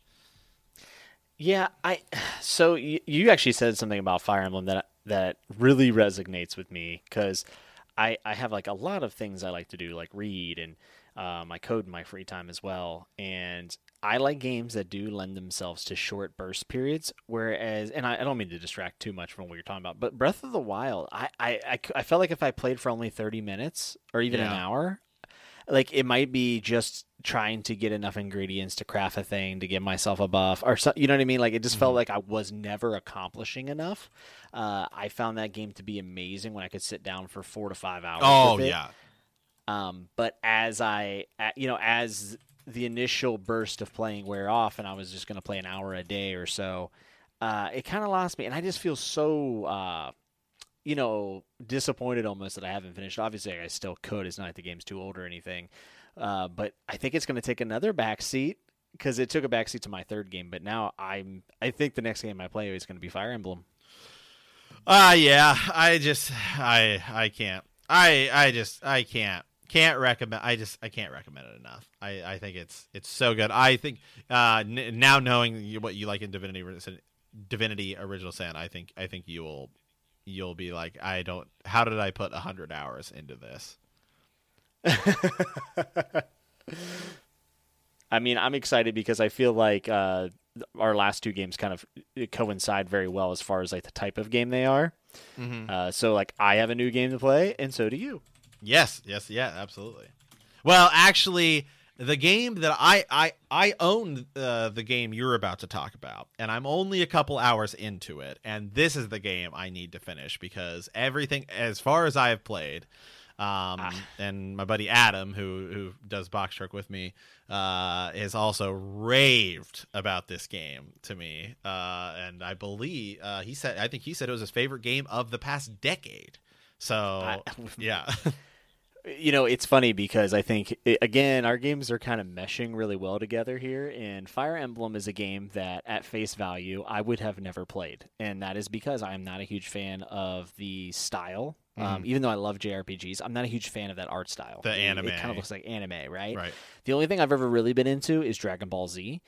Yeah, I. So you, you actually said something about Fire Emblem that that really resonates with me because I I have like a lot of things I like to do, like read and um, I code in my free time as well, and I like games that do lend themselves to short burst periods. Whereas, and I, I don't mean to distract too much from what you're talking about, but Breath of the Wild, I I, I, felt like if I played for only thirty minutes or even an hour. like it might be just trying to get enough ingredients to craft a thing to give myself a buff or so, you know what I mean like it just felt Mm-hmm. like I was never accomplishing enough uh, I found that game to be amazing when I could sit down for four to five hours Oh yeah. um, but as I, you know as the initial burst of playing wear off and I was just going to play an hour a day or so uh, it kind of lost me and I just feel so uh, you know, disappointed almost that I haven't finished. Obviously, I still could. It's not like the game's too old or anything. Uh, but I think it's going to take another backseat because it took a backseat to my third game. But now I'm, I think the next game I play is going to be Fire Emblem. Uh yeah, I just I I can't. I I just I can't can't recommend I just I can't recommend it enough. I I think it's it's so good. I think uh n- now knowing what you like in Divinity Divinity Original Sin, I think I think you will you'll be like I don't how did I put 100 hours into this? I mean, I'm excited because I feel like uh, our last two games kind of coincide very well as far as like the type of game they are. Uh, so like I have a new game to play, and so do you. Yes, yes, yeah, absolutely. Well, actually, the game that I I I own uh, the game you're about to talk about, and I'm only a couple hours into it, and this is the game I need to finish because everything, as far as I have played, um, and my buddy Adam, who who does box truck with me, uh, has also raved about this game to me, uh, and I believe uh, he said I think he said it was his favorite game of the past decade. So yeah. you know, it's funny because I think i again our games are kind of meshing really well together here. And Fire Emblem is a game that, at face value, I would have never played, and that is because I am not a huge fan of the style. Um, even though I love JRPGs, I'm not a huge fan of that art style. The It- anime. It, kind of looks like anime, right? Right. The only thing I've ever really been into is Dragon Ball Z.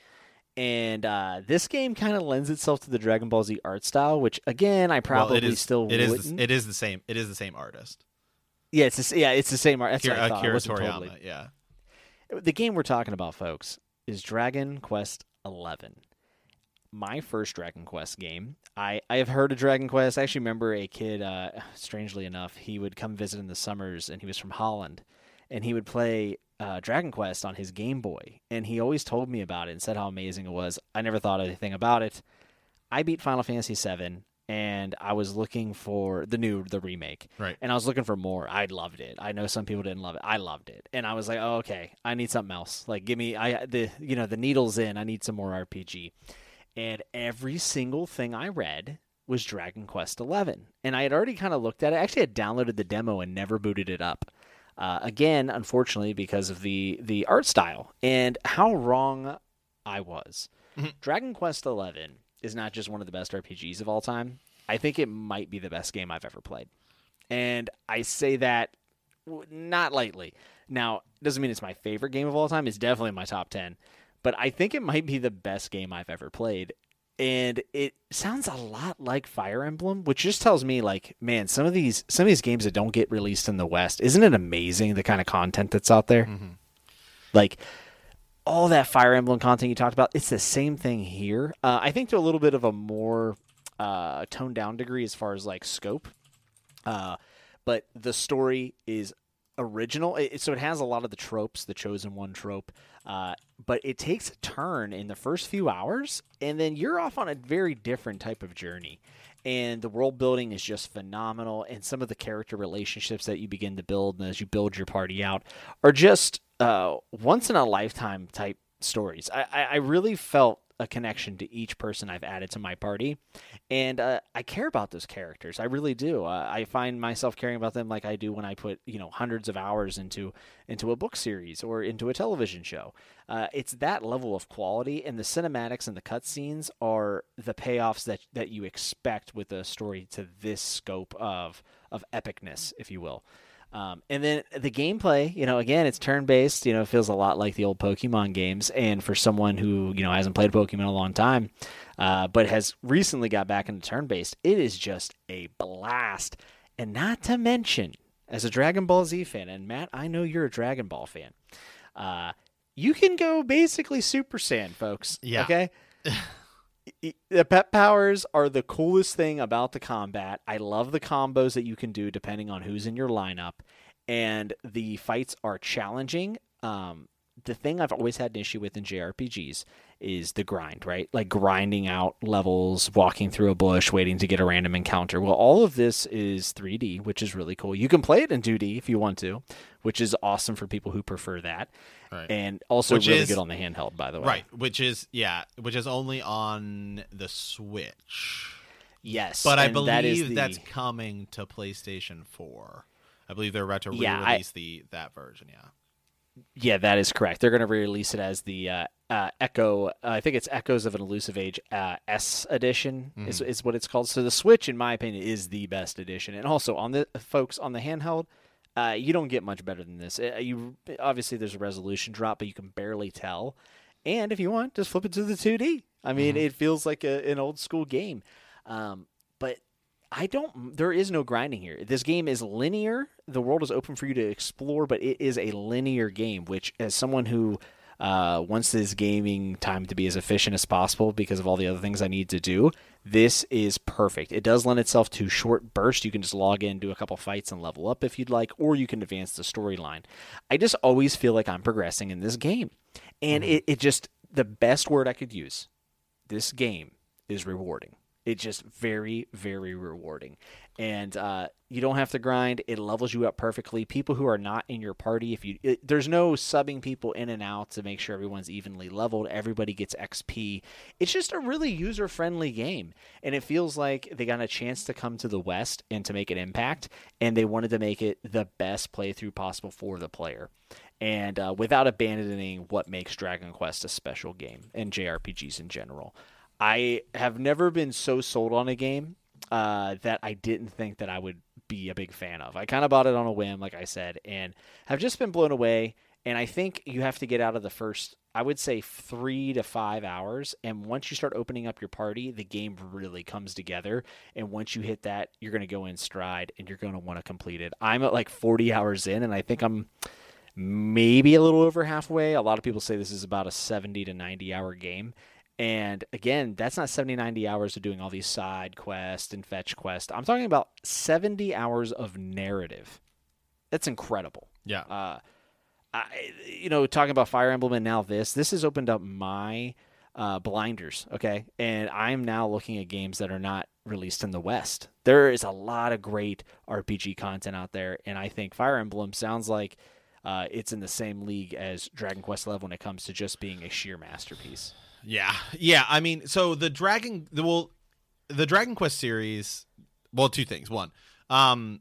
And uh, this game kind of lends itself to the Dragon Ball Z art style, which again I probably well, it is, still it is wouldn't. the, it is the same it is the same artist yeah, it's the, yeah, it's the same art. That's Kira, what I thought. Akira Toriyama totally- yeah The game we're talking about, folks, is Dragon Quest Eleven. My first Dragon Quest game. I, I have heard of Dragon Quest. I actually remember a kid, uh, strangely enough, he would come visit in the summers and he was from Holland. And he would play uh, Dragon Quest on his Game Boy. And he always told me about it and said how amazing it was. I never thought anything about it. I beat Final Fantasy VII and I was looking for the new, the remake right and I was looking for more. I loved it. I know some people didn't love it. I loved it, and I was like, oh, okay, I need something else. Like, give me I the you know the needles in. I need some more RPG, and every single thing I read was Dragon Quest Eleven, and I had already kind of looked at it. I actually had downloaded the demo and never booted it up. Uh, again, unfortunately, because of the the art style and how wrong I was. Dragon Quest XI is not just one of the best RPGs of all time. I think it might be the best game I've ever played. And I say that w- not lightly. Now, doesn't mean it's my favorite game of all time. It's definitely in my top 10. But I think it might be the best game I've ever played. And it sounds a lot like Fire Emblem, which just tells me like, man, some of these some of these games that don't get released in the West, isn't it amazing the kind of content that's out there? Like all that Fire Emblem content you talked about, it's the same thing here. Uh, I think to a little bit of a more uh, toned down degree as far as like scope. Uh, but the story is original, it, so it has a lot of the tropes, the chosen one trope. Uh, but it takes a turn in the first few hours, and then you're off on a very different type of journey. And the world building is just phenomenal, and some of the character relationships that you begin to build, and as you build your party out, are just uh, once in a lifetime type stories. I, I, I really felt a connection to each person I've added to my party, and uh, I care about those characters. I really do. Uh, I find myself caring about them like I do when I put you know hundreds of hours into into a book series or into a television show. Uh, it's that level of quality, and the cinematics and the cutscenes are the payoffs that that you expect with a story to this scope of of epicness, if you will. Um, and then the gameplay, you know, again, it's turn based. You know, it feels a lot like the old Pokemon games. And for someone who you know hasn't played Pokemon in a long time, uh, but has recently got back into turn based, it is just a blast. And not to mention, as a Dragon Ball Z fan, and Matt, I know you're a Dragon Ball fan. Uh, you can go basically Super Saiyan, folks. Yeah. Okay. the pet powers are the coolest thing about the combat. I love the combos that you can do depending on who's in your lineup. and the fights are challenging. Um, the thing I've always had an issue with in JRPGs is the grind, right? Like grinding out levels, walking through a bush, waiting to get a random encounter. Well, all of this is 3D, which is really cool. You can play it in 2D if you want to, which is awesome for people who prefer that. Right. And also Which really is- good on the handheld, by the way. Right, which is yeah, which is only on the Switch. Yes. But I and that is believe the- that's coming to PlayStation 4. I believe they're about to Yeah, I- re-release the that version. Yeah. Yeah, that is correct. They're going to re-release it as the uh, uh, Echo. Uh, I think it's Echoes of an Elusive Age uh, S edition Mm-hmm. is, is what it's called. So the Switch, in my opinion, is the best edition. And also on the folks on the handheld, uh, you don't get much better than this. Uh, you obviously there's a resolution drop, but you can barely tell. And if you want, just flip it to the 2D. I mean, Mm-hmm. it feels like a, an old school game. Um, but I don't. There is no grinding here. This game is linear. The world is open for you to explore, but it is a linear game. Which, as someone who uh, wants this gaming time to be as efficient as possible because of all the other things I need to do, this is perfect. It does lend itself to short bursts. You can just log in, do a couple fights, and level up if you'd like, or you can advance the storyline. I just always feel like I'm progressing in this game, and it, it just the best word I could use. This game is rewarding. It's just very, very rewarding. And uh, you don't have to grind. It levels you up perfectly. People who are not in your party, if you it, there's no subbing people in and out to make sure everyone's evenly leveled. Everybody gets XP. It's just a really user friendly game, and it feels like they got a chance to come to the West and to make an impact, and they wanted to make it the best playthrough possible for the player and uh, without abandoning what makes Dragon Quest a special game and JRPGs in general. I have never been so sold on a game uh, that I didn't think that I would be a big fan of. I kind of bought it on a whim, like I said, and have just been blown away. And I think you have to get out of the first, I would say, three to five hours. And once you start opening up your party, the game really comes together. And once you hit that, you're going to go in stride and you're going to want to complete it. I'm at like 40 hours in, and I think I'm maybe a little over halfway. A lot of people say this is about a 70 to 90 hour game. And again, that's not 70, 90 hours of doing all these side quests and fetch quests. I'm talking about 70 hours of narrative. That's incredible. Yeah. Uh, I, you know, talking about Fire Emblem and now this, this has opened up my uh, blinders. Okay, and I'm now looking at games that are not released in the West. There is a lot of great RPG content out there, and I think Fire Emblem sounds like uh, it's in the same league as Dragon Quest XI when it comes to just being a sheer masterpiece. Yeah, yeah. I mean, so the Dragon, the well, the Dragon Quest series. Well, two things. One, um,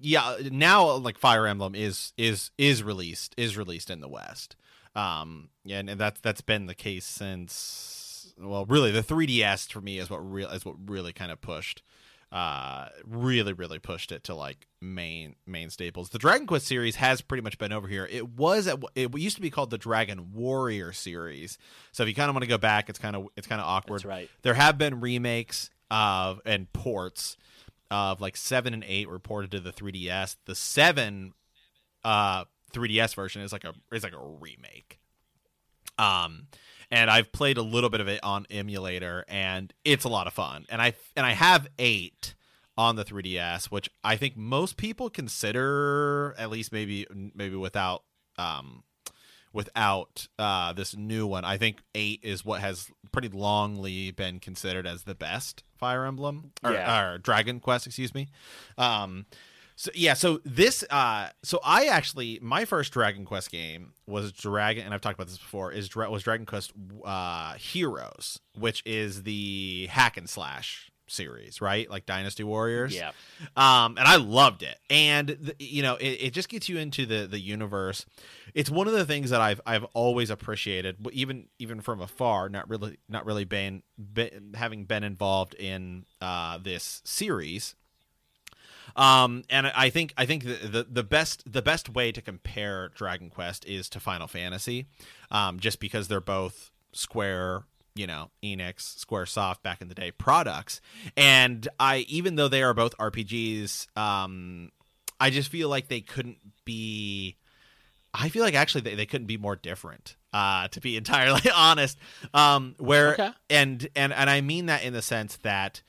yeah. Now, like Fire Emblem is is is released is released in the West. Um, yeah, and that's that's been the case since. Well, really, the 3DS for me is what real is what really kind of pushed. Uh, really, really pushed it to like main main staples. The Dragon Quest series has pretty much been over here. It was at it used to be called the Dragon Warrior series. So if you kind of want to go back, it's kind of it's kind of awkward. That's right. There have been remakes of and ports of like seven and eight reported to the 3DS. The seven uh 3DS version is like a is like a remake. Um and I've played a little bit of it on emulator and it's a lot of fun. And I and I have 8 on the 3DS, which I think most people consider at least maybe maybe without um without uh this new one. I think 8 is what has pretty longly been considered as the best Fire Emblem or, Yeah. or Dragon Quest, excuse me. Um so yeah, so this uh so I actually my first Dragon Quest game was Dragon and I've talked about this before is was Dragon Quest uh Heroes, which is the hack and slash series, right? Like Dynasty Warriors. Yeah. Um and I loved it. And the, you know, it, it just gets you into the the universe. It's one of the things that I've I've always appreciated, even even from afar, not really not really been, been having been involved in uh this series um, and I think I think the, the the best the best way to compare Dragon Quest is to Final Fantasy, um, just because they're both Square, you know, Enix, SquareSoft back in the day products, and I even though they are both RPGs, um, I just feel like they couldn't be. I feel like actually they, they couldn't be more different. Uh, to be entirely honest, um, where Okay. and and and I mean that in the sense that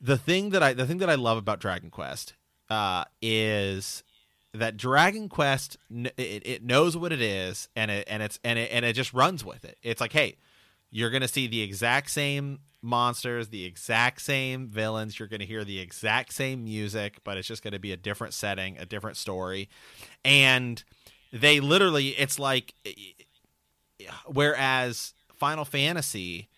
the thing that I the thing that I love about Dragon Quest uh, is that Dragon Quest it, it knows what it is and it and it's and it and it just runs with it. It's like, hey, you're gonna see the exact same monsters, the exact same villains. You're gonna hear the exact same music, but it's just gonna be a different setting, a different story, and they literally, it's like, whereas Final Fantasy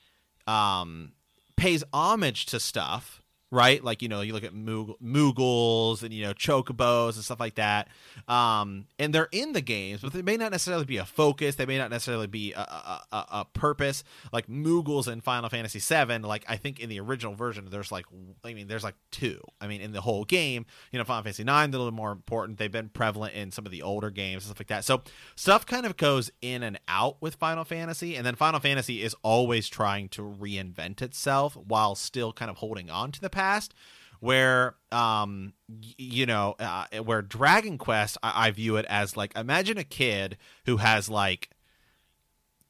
um, pays homage to stuff right? Like you know, you look at Moog- Moogles and you know Chocobos and stuff like that, um, and they're in the games, but they may not necessarily be a focus. They may not necessarily be a, a, a, purpose. Like Moogles in Final Fantasy VII, like I think in the original version, there's like, I mean, there's like two. I mean, in the whole game, you know, Final Fantasy IX, they're a little more important. They've been prevalent in some of the older games and stuff like that. So stuff kind of goes in and out with Final Fantasy, and then Final Fantasy is always trying to reinvent itself while still kind of holding on to the past where um you know uh, where dragon quest I-, I view it as like imagine a kid who has like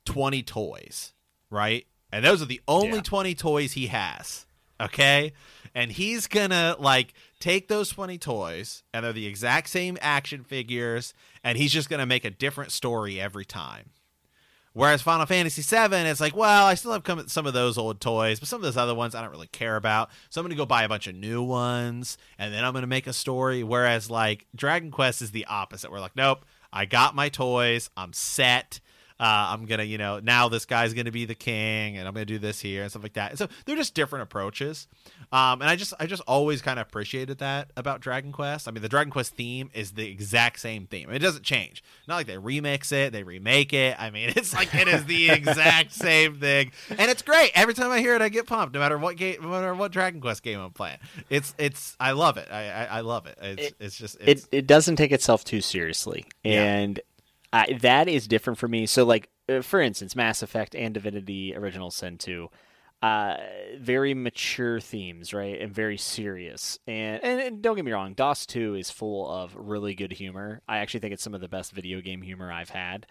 20 toys right? And those are the only yeah. 20 toys he has okay? And he's gonna like take those 20 toys and they're the exact same action figures and he's just gonna make a different story every time Whereas Final Fantasy VII, it's like, well, I still have some of those old toys, but some of those other ones I don't really care about. So I'm going to go buy a bunch of new ones, and then I'm going to make a story. Whereas like Dragon Quest is the opposite. We're like, nope, I got my toys, I'm set. Uh, I'm gonna, you know, now this guy's gonna be the king, and I'm gonna do this here and stuff like that. And so they're just different approaches, um, and I just, I just always kind of appreciated that about Dragon Quest. I mean, the Dragon Quest theme is the exact same theme; it doesn't change. Not like they remix it, they remake it. I mean, it's like it is the exact same thing, and it's great. Every time I hear it, I get pumped. No matter what game, no matter what Dragon Quest game I'm playing, it's, it's, I love it. I, I, I love it. It's, it, it's just, it's, it, it doesn't take itself too seriously, and. That is different for me. So, like uh, for instance, Mass Effect and Divinity: Original Sin 2, uh, very mature themes, right, and very serious. And, and, and don't get me wrong, DOS 2 is full of really good humor. I actually think it's some of the best video game humor I've had.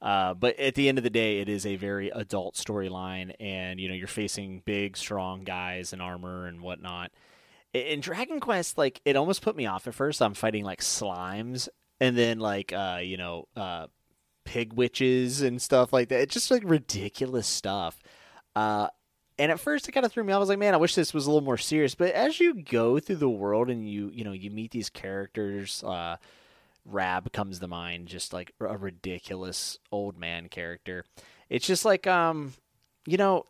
Uh, but at the end of the day, it is a very adult storyline, and you know you're facing big, strong guys in armor and whatnot. In Dragon Quest, like it almost put me off at first. I'm fighting like slimes, and then like uh, you know uh, pig witches and stuff like that. It's just like ridiculous stuff. Uh, and at first it kind of threw me off. I was like, man, I wish this was a little more serious. But as you go through the world and you you know you meet these characters, uh, Rab comes to mind, just like a ridiculous old man character. It's just like um, you know,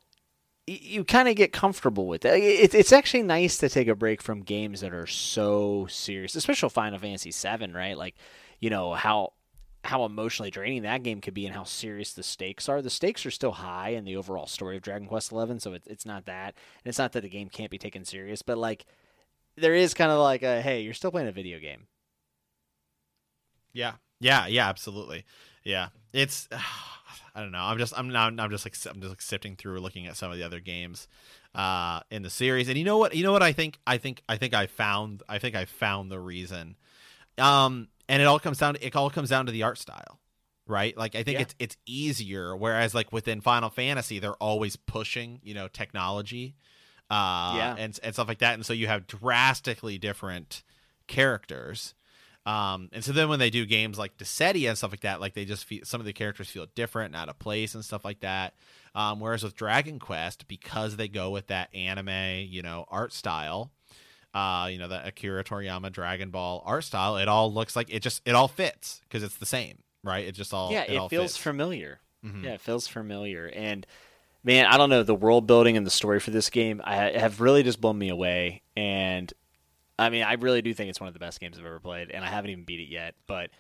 you kind of get comfortable with it. It's actually nice to take a break from games that are so serious, especially Final Fantasy VII, right? Like, you know how how emotionally draining that game could be and how serious the stakes are. The stakes are still high in the overall story of Dragon Quest XI, so it's it's not that, and it's not that the game can't be taken serious, but like there is kind of like a hey, you're still playing a video game. Yeah, yeah, yeah, absolutely. Yeah, it's I don't know. I'm just I'm now I'm just like I'm just like sifting through looking at some of the other games uh in the series, and you know what? You know what I think? I think I think I found I think I found the reason. Um, and it all comes down to, it all comes down to the art style right like i think yeah. it's it's easier whereas like within final fantasy they're always pushing you know technology uh yeah. and and stuff like that and so you have drastically different characters um and so then when they do games like Dissidia and stuff like that like they just feel some of the characters feel different and out of place and stuff like that um whereas with dragon quest because they go with that anime you know art style uh, you know, the Akira Toriyama Dragon Ball art style, it all looks like it just it all fits because it's the same, right? It just all yeah, it, it feels fits. familiar. Mm-hmm. Yeah, it feels familiar, and man, I don't know the world building and the story for this game. I have really just blown me away, and I mean, I really do think it's one of the best games I've ever played, and I haven't even beat it yet, but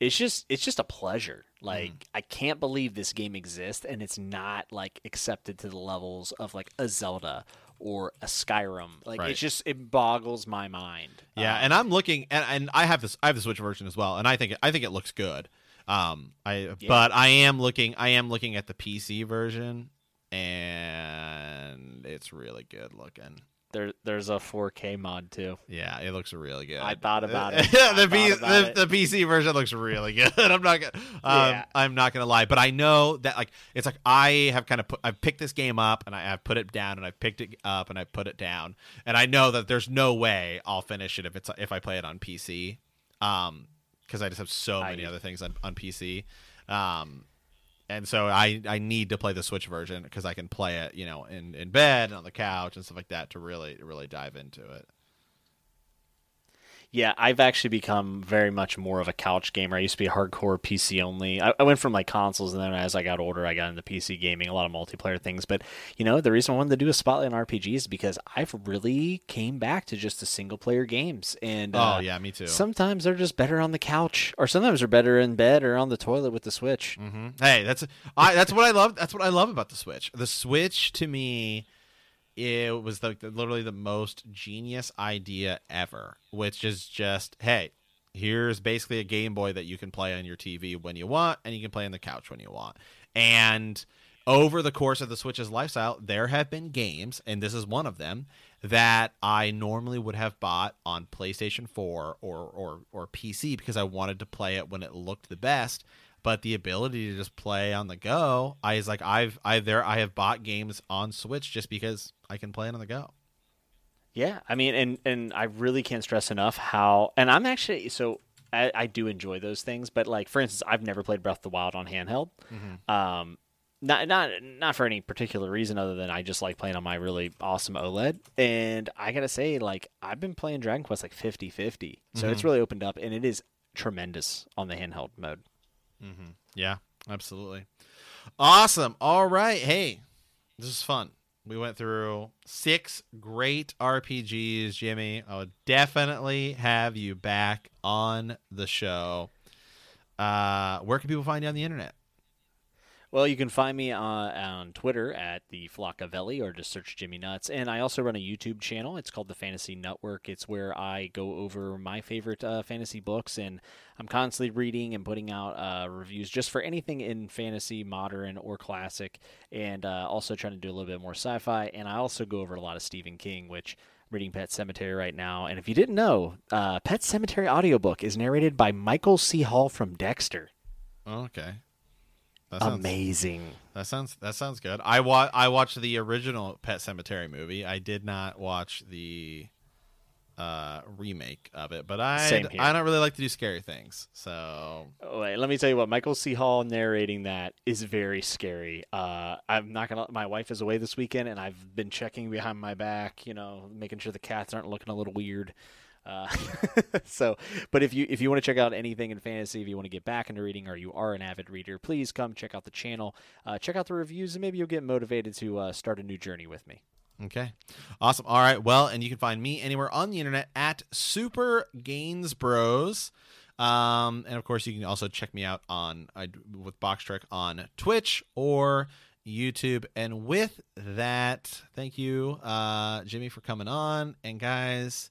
it's just it's just a pleasure. Like mm. I can't believe this game exists and it's not like accepted to the levels of like a Zelda or a Skyrim. Like right. it's just it boggles my mind. Yeah, um, and I'm looking and, and I have this I have the Switch version as well, and I think I think it looks good. Um, I yeah. but I am looking I am looking at the PC version, and it's really good looking. There, there's a 4K mod too. Yeah, it looks really good. I thought about it. the, P- the, the, PC version looks really good. I'm not gonna, um, yeah. I'm not gonna lie, but I know that like it's like I have kind of put, I've picked this game up and I have put it down and I've picked it up and I put it down, and I know that there's no way I'll finish it if it's if I play it on PC. Um, because I just have so many do. other things on, on PC. Um, and so I, I need to play the Switch version because I can play it, you know, in, in bed and on the couch and stuff like that to really really dive into it. Yeah, I've actually become very much more of a couch gamer. I used to be hardcore PC only. I, I went from like consoles, and then as I got older, I got into PC gaming, a lot of multiplayer things. But you know, the reason I wanted to do a spotlight on RPGs is because I've really came back to just the single player games. And Oh uh, yeah, me too. sometimes they're just better on the couch, or sometimes they're better in bed or on the toilet with the Switch. hmm Hey, that's I. That's what I love. That's what I love about the Switch. The Switch to me, it was like literally the most genius idea ever. Which is just hey, here's basically a Game Boy that you can play on your TV when you want, and you can play on the couch when you want. And over the course of the Switch's lifestyle, there have been games, and this is one of them that I normally would have bought on PlayStation 4 or or or PC because I wanted to play it when it looked the best. But the ability to just play on the go, I is like I've I there I have bought games on Switch just because I can play it on the go. Yeah, I mean, and and I really can't stress enough how. And I'm actually so I, I do enjoy those things, but like for instance, I've never played Breath of the Wild on handheld. Um, not not not for any particular reason other than I just like playing on my really awesome OLED. And I gotta say, like I've been playing Dragon Quest like 50-50. so it's really opened up, and it is tremendous on the handheld mode. Yeah, absolutely. Awesome. All right. Hey, this is fun. We went through six great RPGs, Jimmy. I would definitely have you back on the show. Uh, where can people find you on the internet? Well, you can find me uh, on Twitter at the Flockavelli or just search Jimmy Nutts. And I also run a YouTube channel. It's called the Fantasy Network. It's where I go over my favorite uh, fantasy books, and I'm constantly reading and putting out uh, reviews just for anything in fantasy, modern or classic, and uh, also trying to do a little bit more sci-fi. And I also go over a lot of Stephen King, which. I'm Reading Pet Sematary right now, and if you didn't know, uh, Pet Sematary audiobook is narrated by Michael C. Hall from Dexter. Oh, okay. That sounds, Amazing. that sounds that sounds good. I wa- I watched the original Pet Sematary movie. I did not watch the uh remake of it, but I I don't really like to do scary things. So wait, let me tell you what. Michael C. Hall narrating that is very scary. Uh, I'm not gonna. My wife is away this weekend, and I've been checking behind my back. You know, making sure the cats aren't looking a little weird. Uh, so, but if you if you want to check out anything in fantasy, if you want to get back into reading, or you are an avid reader, please come check out the channel, uh, check out the reviews, and maybe you'll get motivated to uh, start a new journey with me. Okay. Awesome. All right. Well, and you can find me anywhere on the internet at Super Gains Bros. Um, and of course, you can also check me out on I, with Box Trek on Twitch or YouTube. And with that, thank you, uh, Jimmy, for coming on. And guys,